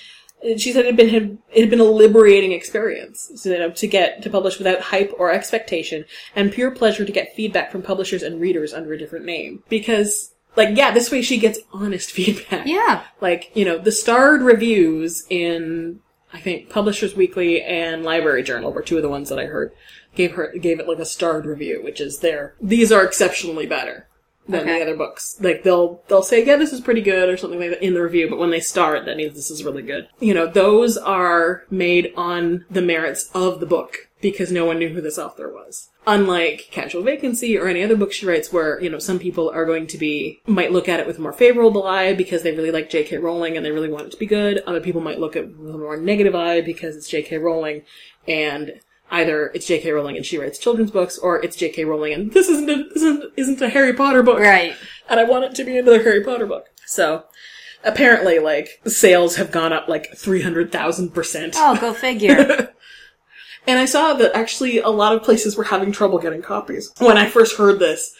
[SPEAKER 2] She said it had been had, it had been a liberating experience, so, you know, to get to publish without hype or expectation, and pure pleasure to get feedback from publishers and readers under a different name. Because, like, yeah, this way she gets honest *laughs* feedback.
[SPEAKER 3] Yeah.
[SPEAKER 2] like you know the starred reviews in I think Publishers Weekly and Library Journal were two of the ones that I heard gave her gave it like a starred review, which is their these are exceptionally better than
[SPEAKER 3] Okay.
[SPEAKER 2] the other books. Like they'll they'll say yeah this is pretty good or something like that in the review, but when they star it, that means this is really good. You know those are made on the merits of the book because no one knew who this author was. Unlike Casual Vacancy or any other book she writes where, you know, some people are going to be, might look at it with a more favorable eye because they really like J.K. Rowling and they really want it to be good. Other people might look at it with a more negative eye because it's J.K. Rowling and either it's J.K. Rowling and she writes children's books or it's J.K. Rowling and this isn't a, isn't, isn't a Harry Potter book.
[SPEAKER 3] Right.
[SPEAKER 2] And I want it to be another Harry Potter book. So, apparently, like, sales have gone up like 300,000%.
[SPEAKER 3] Oh, go figure. *laughs*
[SPEAKER 2] And I saw that actually a lot of places were having trouble getting copies. When I first heard this,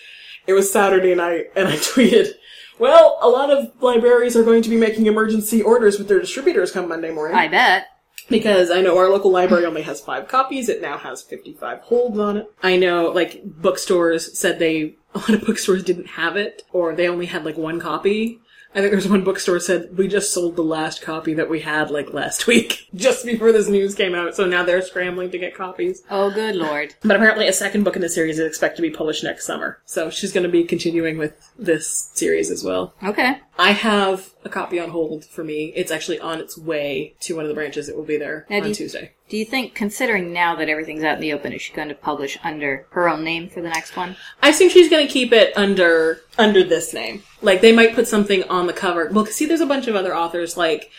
[SPEAKER 2] it was Saturday night, and I *laughs* tweeted, well, a lot of libraries are going to be making emergency orders with their distributors come Monday morning.
[SPEAKER 3] I bet.
[SPEAKER 2] Because I know our local library only has five copies. It now has 55 holds on it. I know, like, bookstores said they, *laughs* a lot of bookstores didn't have it, or they only had, like, one copy. I think there's one bookstore said, we just sold the last copy that we had, like, last *laughs* week, just before this news came out, so now they're scrambling to get copies.
[SPEAKER 3] Oh, good lord.
[SPEAKER 2] But apparently a second book in the series is expected to be published next summer. So she's going to be continuing with this series as well.
[SPEAKER 3] Okay.
[SPEAKER 2] I have a copy on hold for me. It's actually on its way to one of the branches. It will be there
[SPEAKER 3] Now, do
[SPEAKER 2] on
[SPEAKER 3] you-
[SPEAKER 2] Tuesday.
[SPEAKER 3] Do you think, considering now that everything's out in the open, is she going to publish under her own name for the next one?
[SPEAKER 2] I think she's going to keep it under under this name. Like they might put something on the cover. Well, 'cause see, there's a bunch of other authors like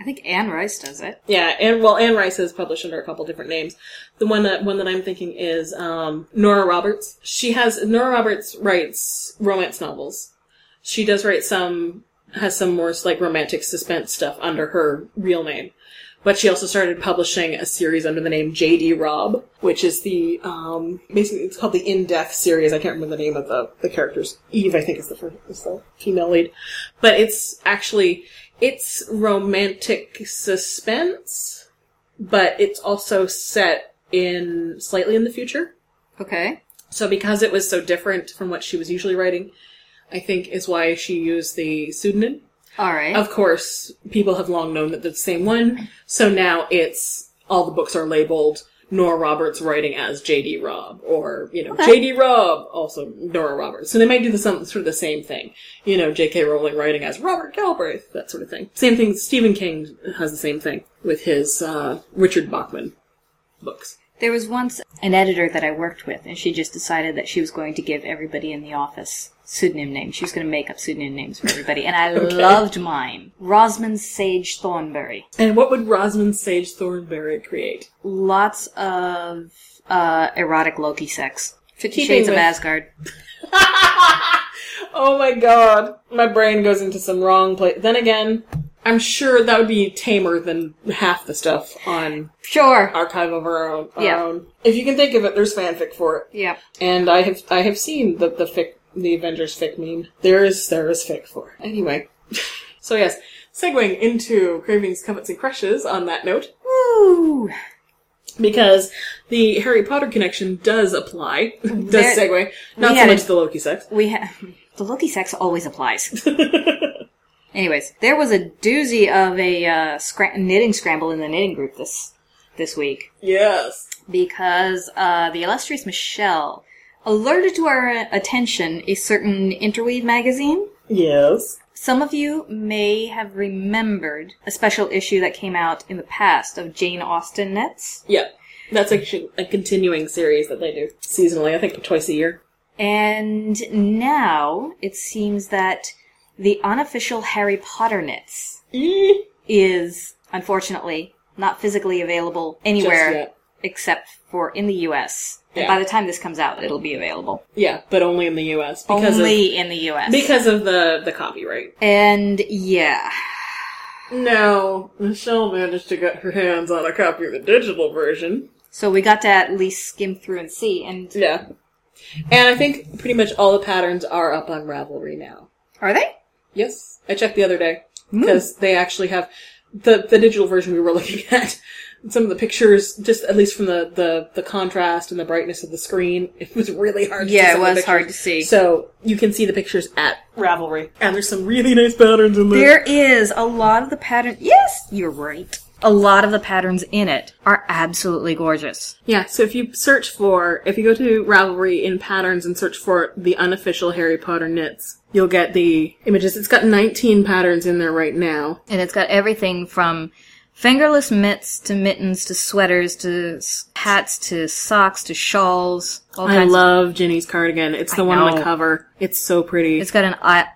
[SPEAKER 3] I think Anne Rice does it.
[SPEAKER 2] yeah, and well, Anne Rice is published under a couple different names. The one that one that I'm thinking is um, Nora Roberts. She has Nora Roberts writes romance novels. She does write some has some more like romantic suspense stuff under her real name. But she also started publishing a series under the name J.D. Robb, which is the um, basically it's called the In Death series. I can't remember the name of the the characters. Eve, I think, is the first, is the female lead, but it's actually it's romantic suspense, but it's also set in slightly in the future.
[SPEAKER 3] Okay.
[SPEAKER 2] So because it was so different from what she was usually writing, I think is why she used the pseudonym.
[SPEAKER 3] All right.
[SPEAKER 2] Of course, people have long known that they're the same one, so now it's all the books are labeled Nora Roberts writing as J.D. Robb, or you know
[SPEAKER 3] Okay.
[SPEAKER 2] J.D. Robb, also Nora Roberts. So they might do the some, sort of the same thing. You know, J.K. Rowling writing as Robert Galbraith, that sort of thing. Same thing. Stephen King has the same thing with his uh, Richard Bachman books.
[SPEAKER 3] There was once an editor that I worked with, and she just decided that she was going to give everybody in the office pseudonym names. She was going to make up pseudonym names for everybody, and I *laughs*
[SPEAKER 2] Okay.
[SPEAKER 3] loved mine. Rosamond Sage Thornberry.
[SPEAKER 2] And what would Rosamund Sage Thornberry create?
[SPEAKER 3] Lots of uh, erotic Loki sex. Fifty
[SPEAKER 2] Keeping
[SPEAKER 3] Shades of
[SPEAKER 2] with-
[SPEAKER 3] Asgard. *laughs*
[SPEAKER 2] oh my god. My brain goes into some wrong place. Then again, I'm sure that would be tamer than half the stuff on
[SPEAKER 3] Sure.
[SPEAKER 2] Archive of Our Own. Our
[SPEAKER 3] Yeah.
[SPEAKER 2] Own. If you can think of it, there's fanfic for it.
[SPEAKER 3] Yeah.
[SPEAKER 2] And I have I have seen the the fic the Avengers fic meme. There is there is fic for. Anyway. *laughs* so yes, segueing into cravings, covets, and crushes on that note.
[SPEAKER 3] Woo!
[SPEAKER 2] Because the Harry Potter connection does apply. *laughs* does
[SPEAKER 3] There-
[SPEAKER 2] segue. Not so
[SPEAKER 3] had a-
[SPEAKER 2] much the Loki sex.
[SPEAKER 3] We have *laughs* the Loki sex always applies. Anyways, there was a doozy of a uh, scra- knitting scramble in the knitting group this this week
[SPEAKER 2] Yes.
[SPEAKER 3] because uh, the illustrious Michelle alerted to our attention a certain interweave magazine.
[SPEAKER 2] Yes.
[SPEAKER 3] Some of you may have remembered a special issue that came out in the past of Jane Austen knits.
[SPEAKER 2] Yeah. That's actually a continuing series that they do seasonally, I think twice a year.
[SPEAKER 3] And now it seems that the unofficial Harry Potter knits
[SPEAKER 2] Just
[SPEAKER 3] is unfortunately not physically available anywhere
[SPEAKER 2] yet.
[SPEAKER 3] Except for in the US.
[SPEAKER 2] Yeah.
[SPEAKER 3] by the time this comes out, it'll be available.
[SPEAKER 2] Yeah, but only in the US because
[SPEAKER 3] Only in the US.
[SPEAKER 2] because of the the copyright.
[SPEAKER 3] and yeah.
[SPEAKER 2] No, Michelle managed to get her hands on a copy of the digital version.
[SPEAKER 3] So we got to at least skim through and see. And
[SPEAKER 2] Yeah. And I think pretty much all the patterns are up on Ravelry now.
[SPEAKER 3] are they?
[SPEAKER 2] Yes. I checked the other day because they actually have the the digital version we were *laughs* looking at. Some of the pictures, just at least from the, the, the contrast and the brightness of the screen, *laughs* it was really hard. to see
[SPEAKER 3] Yeah, it
[SPEAKER 2] some of the
[SPEAKER 3] was hard to see.
[SPEAKER 2] So you can see the pictures at Ravelry, and there's some really nice patterns in there.
[SPEAKER 3] There is a lot of the pattern. Yes, you're right. A lot of the patterns in it are absolutely gorgeous.
[SPEAKER 2] Yeah, so if you search for, if you go to Ravelry in patterns and search for the unofficial Harry Potter knits, you'll get the images. It's got 19 patterns in there right now.
[SPEAKER 3] And it's got everything from fingerless mitts to mittens to sweaters to s- hats to socks to shawls. All
[SPEAKER 2] I
[SPEAKER 3] kinds.
[SPEAKER 2] love Ginny's cardigan. It's the
[SPEAKER 3] I
[SPEAKER 2] one on the cover. It's so pretty.
[SPEAKER 3] it's got an eye-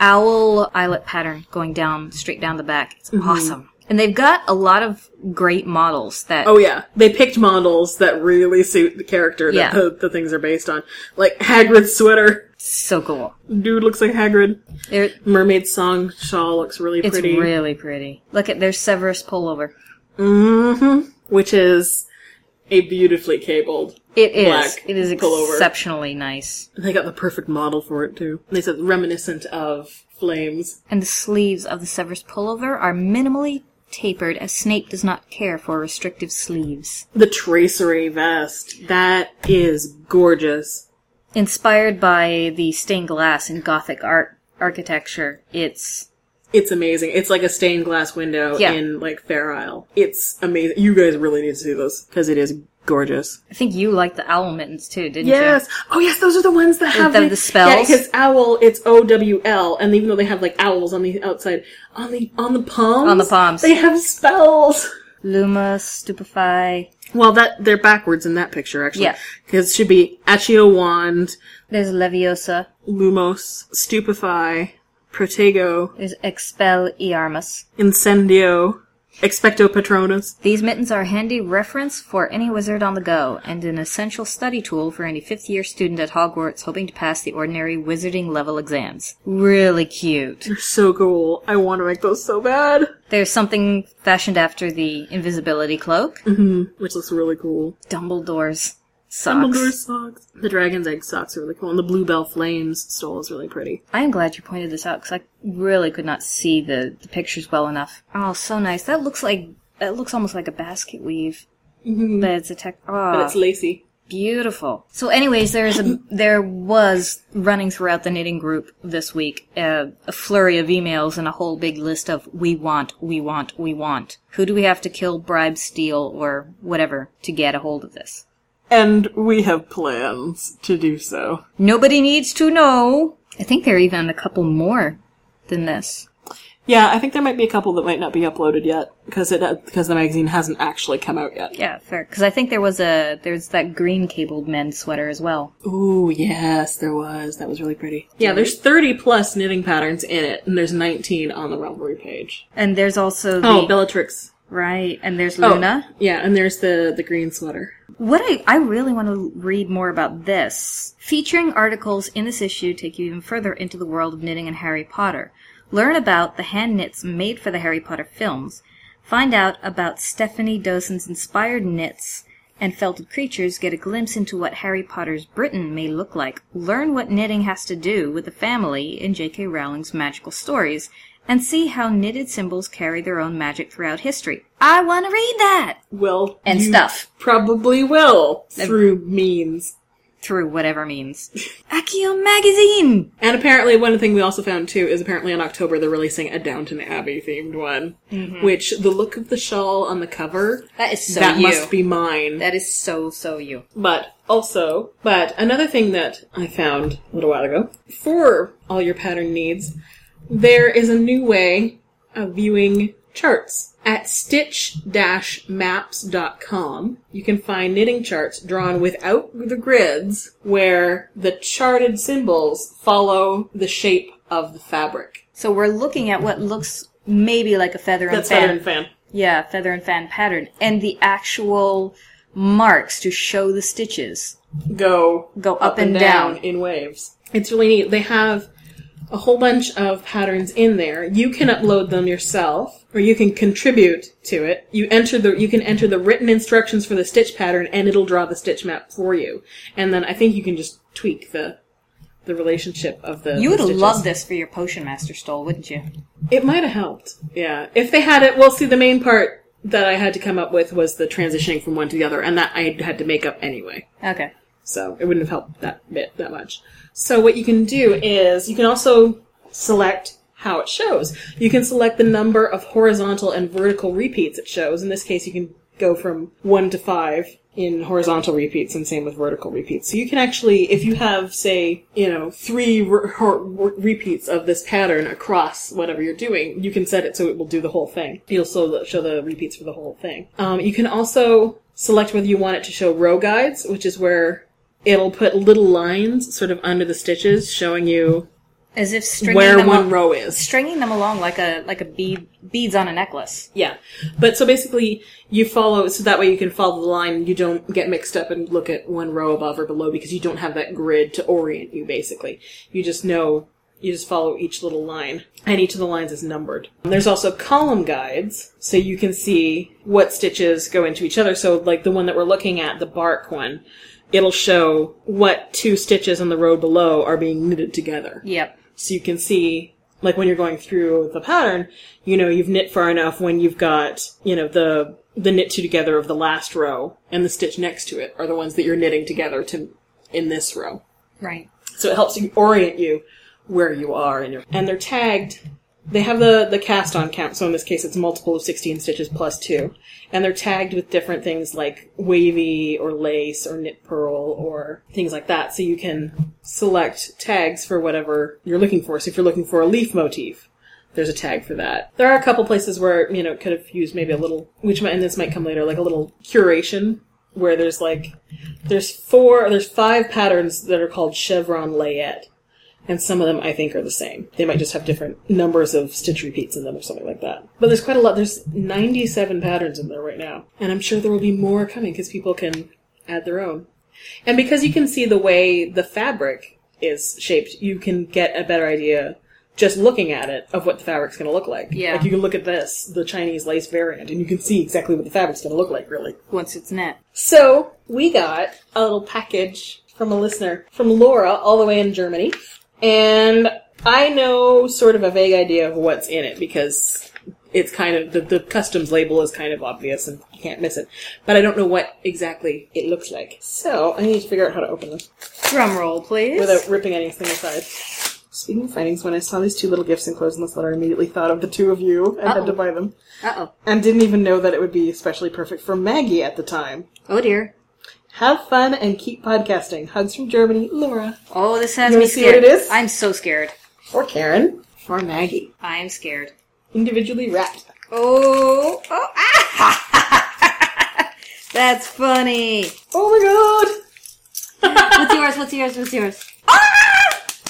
[SPEAKER 3] owl eyelet pattern going down straight down the back. It's
[SPEAKER 2] Mm-hmm.
[SPEAKER 3] awesome. And they've got a lot of great models that
[SPEAKER 2] Oh yeah, they picked models that really suit the character that
[SPEAKER 3] Yeah.
[SPEAKER 2] the, the things are based on. Like Hagrid's sweater.
[SPEAKER 3] So cool.
[SPEAKER 2] Dude looks like Hagrid. Mermaid song shawl looks really
[SPEAKER 3] it's
[SPEAKER 2] pretty.
[SPEAKER 3] It's really pretty. Look at their Severus pullover.
[SPEAKER 2] hmm Which is a beautifully cabled.
[SPEAKER 3] It is.
[SPEAKER 2] Black
[SPEAKER 3] It is
[SPEAKER 2] pullover.
[SPEAKER 3] exceptionally nice.
[SPEAKER 2] They got the perfect model for it too. They said it's reminiscent of flames.
[SPEAKER 3] And the sleeves of the Severus pullover are minimally tapered as Snape does not care for restrictive sleeves.
[SPEAKER 2] The tracery vest. That is gorgeous.
[SPEAKER 3] Inspired by the stained glass and Gothic art architecture, it's
[SPEAKER 2] It's amazing. It's like a stained glass window
[SPEAKER 3] Yeah.
[SPEAKER 2] in like Fair Isle. It's amazing. You guys really need to see this because it is gorgeous.
[SPEAKER 3] I think you liked the owl mittens too, didn't you?
[SPEAKER 2] Yes. Oh, yes. Those are the ones that have
[SPEAKER 3] the- the spells?
[SPEAKER 2] Yeah, because owl, it's O W L, and even though they have like owls on the outside, on the on the palms,
[SPEAKER 3] On the palms.
[SPEAKER 2] they have spells.
[SPEAKER 3] Luma, Stupefy.
[SPEAKER 2] Well, that they're backwards in that picture actually.
[SPEAKER 3] Yeah.
[SPEAKER 2] Because it should be Accio wand,
[SPEAKER 3] There's Leviosa.
[SPEAKER 2] Lumos, Stupefy, Protego,
[SPEAKER 3] There's Expel Iarmus.
[SPEAKER 2] Incendio, Expecto Patronus.
[SPEAKER 3] These mittens are a handy reference for any wizard on the go, and an essential study tool for any fifth year student at Hogwarts hoping to pass the ordinary wizarding level exams. Really cute.
[SPEAKER 2] They're so cool. I want to make those so bad.
[SPEAKER 3] There's something fashioned after the invisibility cloak. Mm-hmm.
[SPEAKER 2] Which looks really cool.
[SPEAKER 3] Dumbledore's.
[SPEAKER 2] Dumbledore socks. The dragon's egg socks are really cool, and the bluebell flames stole is really pretty.
[SPEAKER 3] I am glad you pointed this out because I really could not see the, the pictures well enough. Oh, so nice. That looks like that looks almost like a basket weave, but it's a tech. Oh,
[SPEAKER 2] But it's lacy.
[SPEAKER 3] Beautiful. So, anyways, there's a there was running throughout the knitting group this week uh, a flurry of emails and a whole big list of we want, we want, we want. Who do we have to kill, bribe, steal, or whatever to get a hold of this?
[SPEAKER 2] And we have plans to do so.
[SPEAKER 3] Nobody needs to know. I think there are even a couple more than this.
[SPEAKER 2] Yeah, I think there might be a couple that might not be uploaded yet because it uh, because the magazine hasn't actually come out yet.
[SPEAKER 3] Yeah, fair. Because I think there was a there's that green cabled men's sweater as well.
[SPEAKER 2] Ooh, yes, there was. That was really pretty. Yeah, there's 30 plus knitting patterns in it, and there's 19 on the Ravelry page.
[SPEAKER 3] And there's also oh, the
[SPEAKER 2] Oh, Bellatrix.
[SPEAKER 3] Right, and there's Luna.
[SPEAKER 2] Oh,
[SPEAKER 3] Luna.
[SPEAKER 2] Yeah, and there's the the green sweater.
[SPEAKER 3] What I, I really want to read more about this. Featuring articles in this issue take you even further into the world of knitting and Harry Potter. Learn about the hand knits made for the Harry Potter films. Find out about Stephanie Dosen's inspired knits and felted creatures. Get a glimpse into what Harry Potter's Britain may look like. Learn what knitting has to do with the family in J.K. Rowling's magical stories. And see how knitted symbols carry their own magic throughout history. I want to read that!
[SPEAKER 2] Well,
[SPEAKER 3] And
[SPEAKER 2] you
[SPEAKER 3] stuff.
[SPEAKER 2] Probably will through means.
[SPEAKER 3] through whatever means. *laughs* Accio Magazine!
[SPEAKER 2] And apparently, one thing we also found too is apparently in October they're releasing a Downton Abbey themed one, mm-hmm. which the look of the shawl on the cover
[SPEAKER 3] That is so
[SPEAKER 2] that
[SPEAKER 3] you.
[SPEAKER 2] must be mine.
[SPEAKER 3] That is so, so you.
[SPEAKER 2] But also, but another thing that I found a little while ago for all your pattern needs, there is a new way of viewing charts. At stitch-maps.com, you can find knitting charts drawn without the grids where the charted symbols follow the shape of the fabric.
[SPEAKER 3] So we're looking at what looks maybe like a feather and
[SPEAKER 2] That's
[SPEAKER 3] fan.
[SPEAKER 2] feather and fan.
[SPEAKER 3] Yeah, feather and fan pattern. And the actual marks to show the stitches.
[SPEAKER 2] go
[SPEAKER 3] Go up and down.
[SPEAKER 2] in waves. It's really neat. They have a whole bunch of patterns in there. You can upload them yourself, or you can contribute to it. You enter the you can enter the written instructions for the stitch pattern, and it'll draw the stitch map for you. And then I think you can just tweak the the relationship of the.
[SPEAKER 3] You would
[SPEAKER 2] stitches.
[SPEAKER 3] love this for your Potion Master stole, wouldn't you?
[SPEAKER 2] It might have helped. Yeah, if they had it. Well, see, the main part that I had to come up with was the transitioning from one to the other, and that I had to make up anyway.
[SPEAKER 3] Okay.
[SPEAKER 2] So it wouldn't have helped that bit that much. So what you can do is you can also select how it shows. You can select the number of horizontal and vertical repeats it shows. In this case, you can go from one to five in horizontal repeats and same with vertical repeats. So you can actually, if you have, say, you know, three re- hor- repeats of this pattern across whatever you're doing, you can set it so it will do the whole thing. You'll so show the repeats for the whole thing. Um, you can also select whether you want it to show row guides, which is where it'll put little lines sort of under the stitches showing you
[SPEAKER 3] As if stringing
[SPEAKER 2] where
[SPEAKER 3] them
[SPEAKER 2] one
[SPEAKER 3] al-
[SPEAKER 2] row is.
[SPEAKER 3] stringing them along like a like a bead beads on a necklace.
[SPEAKER 2] Yeah. But so basically you follow so that way you can follow the line you don't get mixed up and look at one row above or below because you don't have that grid to orient you basically. You just know you just follow each little line and each of the lines is numbered. There's also column guides so you can see what stitches go into each other. So like the one that we're looking at, the bark one, it'll show what two stitches on the row below are being knitted together.
[SPEAKER 3] Yep.
[SPEAKER 2] So you can see, like when you're going through the pattern, you know, you've knit far enough when you've got, you know, the, the knit two together of the last row and the stitch next to it are the ones that you're knitting together to, in this row.
[SPEAKER 3] Right.
[SPEAKER 2] So it helps you orient you where you are in your, and they're tagged, they have the, the cast on count. So in this case, it's multiple of 16 stitches plus two. And they're tagged with different things like wavy or lace or knit purl or things like that. So you can select tags for whatever you're looking for. So if you're looking for a leaf motif, there's a tag for that. There are a couple places where, you know, it could have used maybe a little, which might, and this might come later, like a little curation where there's like, there's four, there's five patterns that are called chevron layette. And some of them I think are the same. They might just have different numbers of stitch repeats in them or something like that. But there's quite a lot. There's 97 patterns in there right now. And I'm sure there will be more coming because people can add their own. And because you can see the way the fabric is shaped, you can get a better idea just looking at it of what the fabric's going to look like.
[SPEAKER 3] Yeah.
[SPEAKER 2] Like you can look at this, the Chinese lace variant, and you can see exactly what the fabric's going to look like, really.
[SPEAKER 3] Once it's knit.
[SPEAKER 2] So we got a little package from a listener from Laura, all the way in Germany, and I know sort of a vague idea of what's in it because it's kind of the, the customs label is kind of obvious and you can't miss it. But I don't know what exactly it looks like. So I need to figure out how to open this
[SPEAKER 3] Drum roll, please.
[SPEAKER 2] without ripping anything aside. Speaking of findings, when I saw these two little gifts enclosed in this letter, I immediately thought of the two of you and had to buy them.
[SPEAKER 3] Uh oh.
[SPEAKER 2] And didn't even know that it would be especially perfect for Maggie at the time.
[SPEAKER 3] Oh dear.
[SPEAKER 2] Have fun and keep podcasting. Hugs from Germany, Laura.
[SPEAKER 3] Oh, this has
[SPEAKER 2] You
[SPEAKER 3] me
[SPEAKER 2] see what
[SPEAKER 3] scared.
[SPEAKER 2] it is?
[SPEAKER 3] I'm so scared.
[SPEAKER 2] Or Karen. Or Maggie.
[SPEAKER 3] I am scared.
[SPEAKER 2] Individually wrapped.
[SPEAKER 3] Oh, oh, ah! *laughs* That's funny.
[SPEAKER 2] Oh my god!
[SPEAKER 3] What's yours? What's yours? What's yours?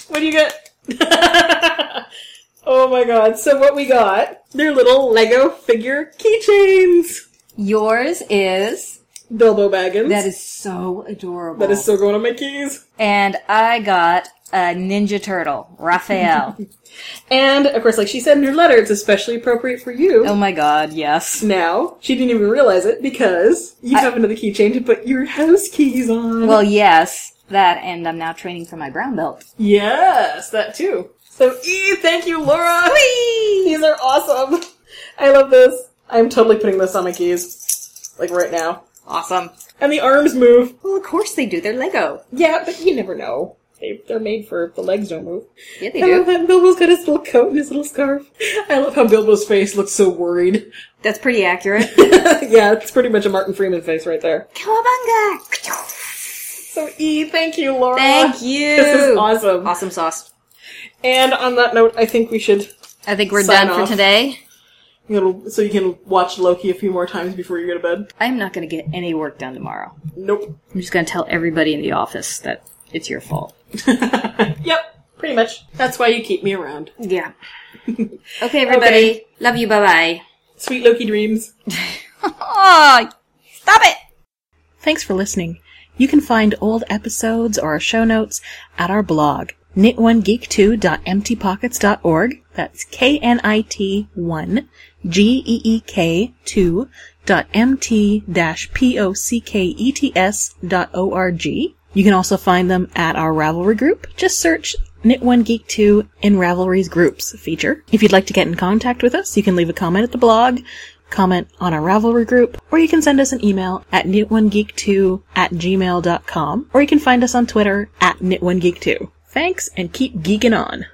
[SPEAKER 2] What do you get? *laughs* oh my god. So what we got, they're little Lego figure keychains.
[SPEAKER 3] Yours is.
[SPEAKER 2] Bilbo Baggins.
[SPEAKER 3] That is so adorable.
[SPEAKER 2] that is still going on my keys.
[SPEAKER 3] And I got a Ninja Turtle, Raphael. *laughs*
[SPEAKER 2] And of course, like she said in her letter, it's especially appropriate for you.
[SPEAKER 3] oh my god, yes.
[SPEAKER 2] Now, she didn't even realize it because you
[SPEAKER 3] I-
[SPEAKER 2] have another keychain to put your house keys on.
[SPEAKER 3] Well, yes, that, and I'm now training for my brown belt.
[SPEAKER 2] yes, that too. So, E, thank you, Laura.
[SPEAKER 3] Whee!
[SPEAKER 2] These are awesome. I love this. I'm totally putting this on my keys, like right now.
[SPEAKER 3] Awesome.
[SPEAKER 2] And the arms move.
[SPEAKER 3] Well, of course they do. They're Lego.
[SPEAKER 2] Yeah, but you never know. They, they're made for the legs don't move.
[SPEAKER 3] Yeah, they
[SPEAKER 2] I love
[SPEAKER 3] do.
[SPEAKER 2] that Bilbo's got his little coat and his little scarf. I love how Bilbo's face looks so worried.
[SPEAKER 3] That's pretty accurate. *laughs*
[SPEAKER 2] yeah, it's pretty much a Martin Freeman face right there.
[SPEAKER 3] Cowabunga!
[SPEAKER 2] So E, thank you, Laura.
[SPEAKER 3] Thank you.
[SPEAKER 2] This is awesome.
[SPEAKER 3] Awesome sauce.
[SPEAKER 2] And on that note, I think we should
[SPEAKER 3] I think we're
[SPEAKER 2] Sign
[SPEAKER 3] done
[SPEAKER 2] off.
[SPEAKER 3] for today.
[SPEAKER 2] You know, so you can watch Loki a few more times before you go to bed.
[SPEAKER 3] I'm not going to get any work done tomorrow.
[SPEAKER 2] Nope.
[SPEAKER 3] I'm just going to tell everybody in the office that it's your fault. *laughs*
[SPEAKER 2] yep, pretty much. That's why you keep me around.
[SPEAKER 3] Yeah. *laughs* okay, everybody. Love you. Bye bye.
[SPEAKER 2] Sweet Loki dreams.
[SPEAKER 3] Oh, *laughs* stop it.
[SPEAKER 2] Thanks for listening. You can find old episodes or show notes at our blog, knit1geek2.emptypockets.org. That's K-N-I-T 1 G-E-E-K 2 dot M-T dash P-O-C-K-E-T-S dot O-R-G. You can also find them at our Ravelry group. Just search Knit One Geek 2 in Ravelry's groups feature. If you'd like to get in contact with us, you can leave a comment at the blog, comment on our Ravelry group, or you can send us an email at knit1geek2 at gmail.com, or you can find us on Twitter at knit1geek2. Thanks, and keep geeking on.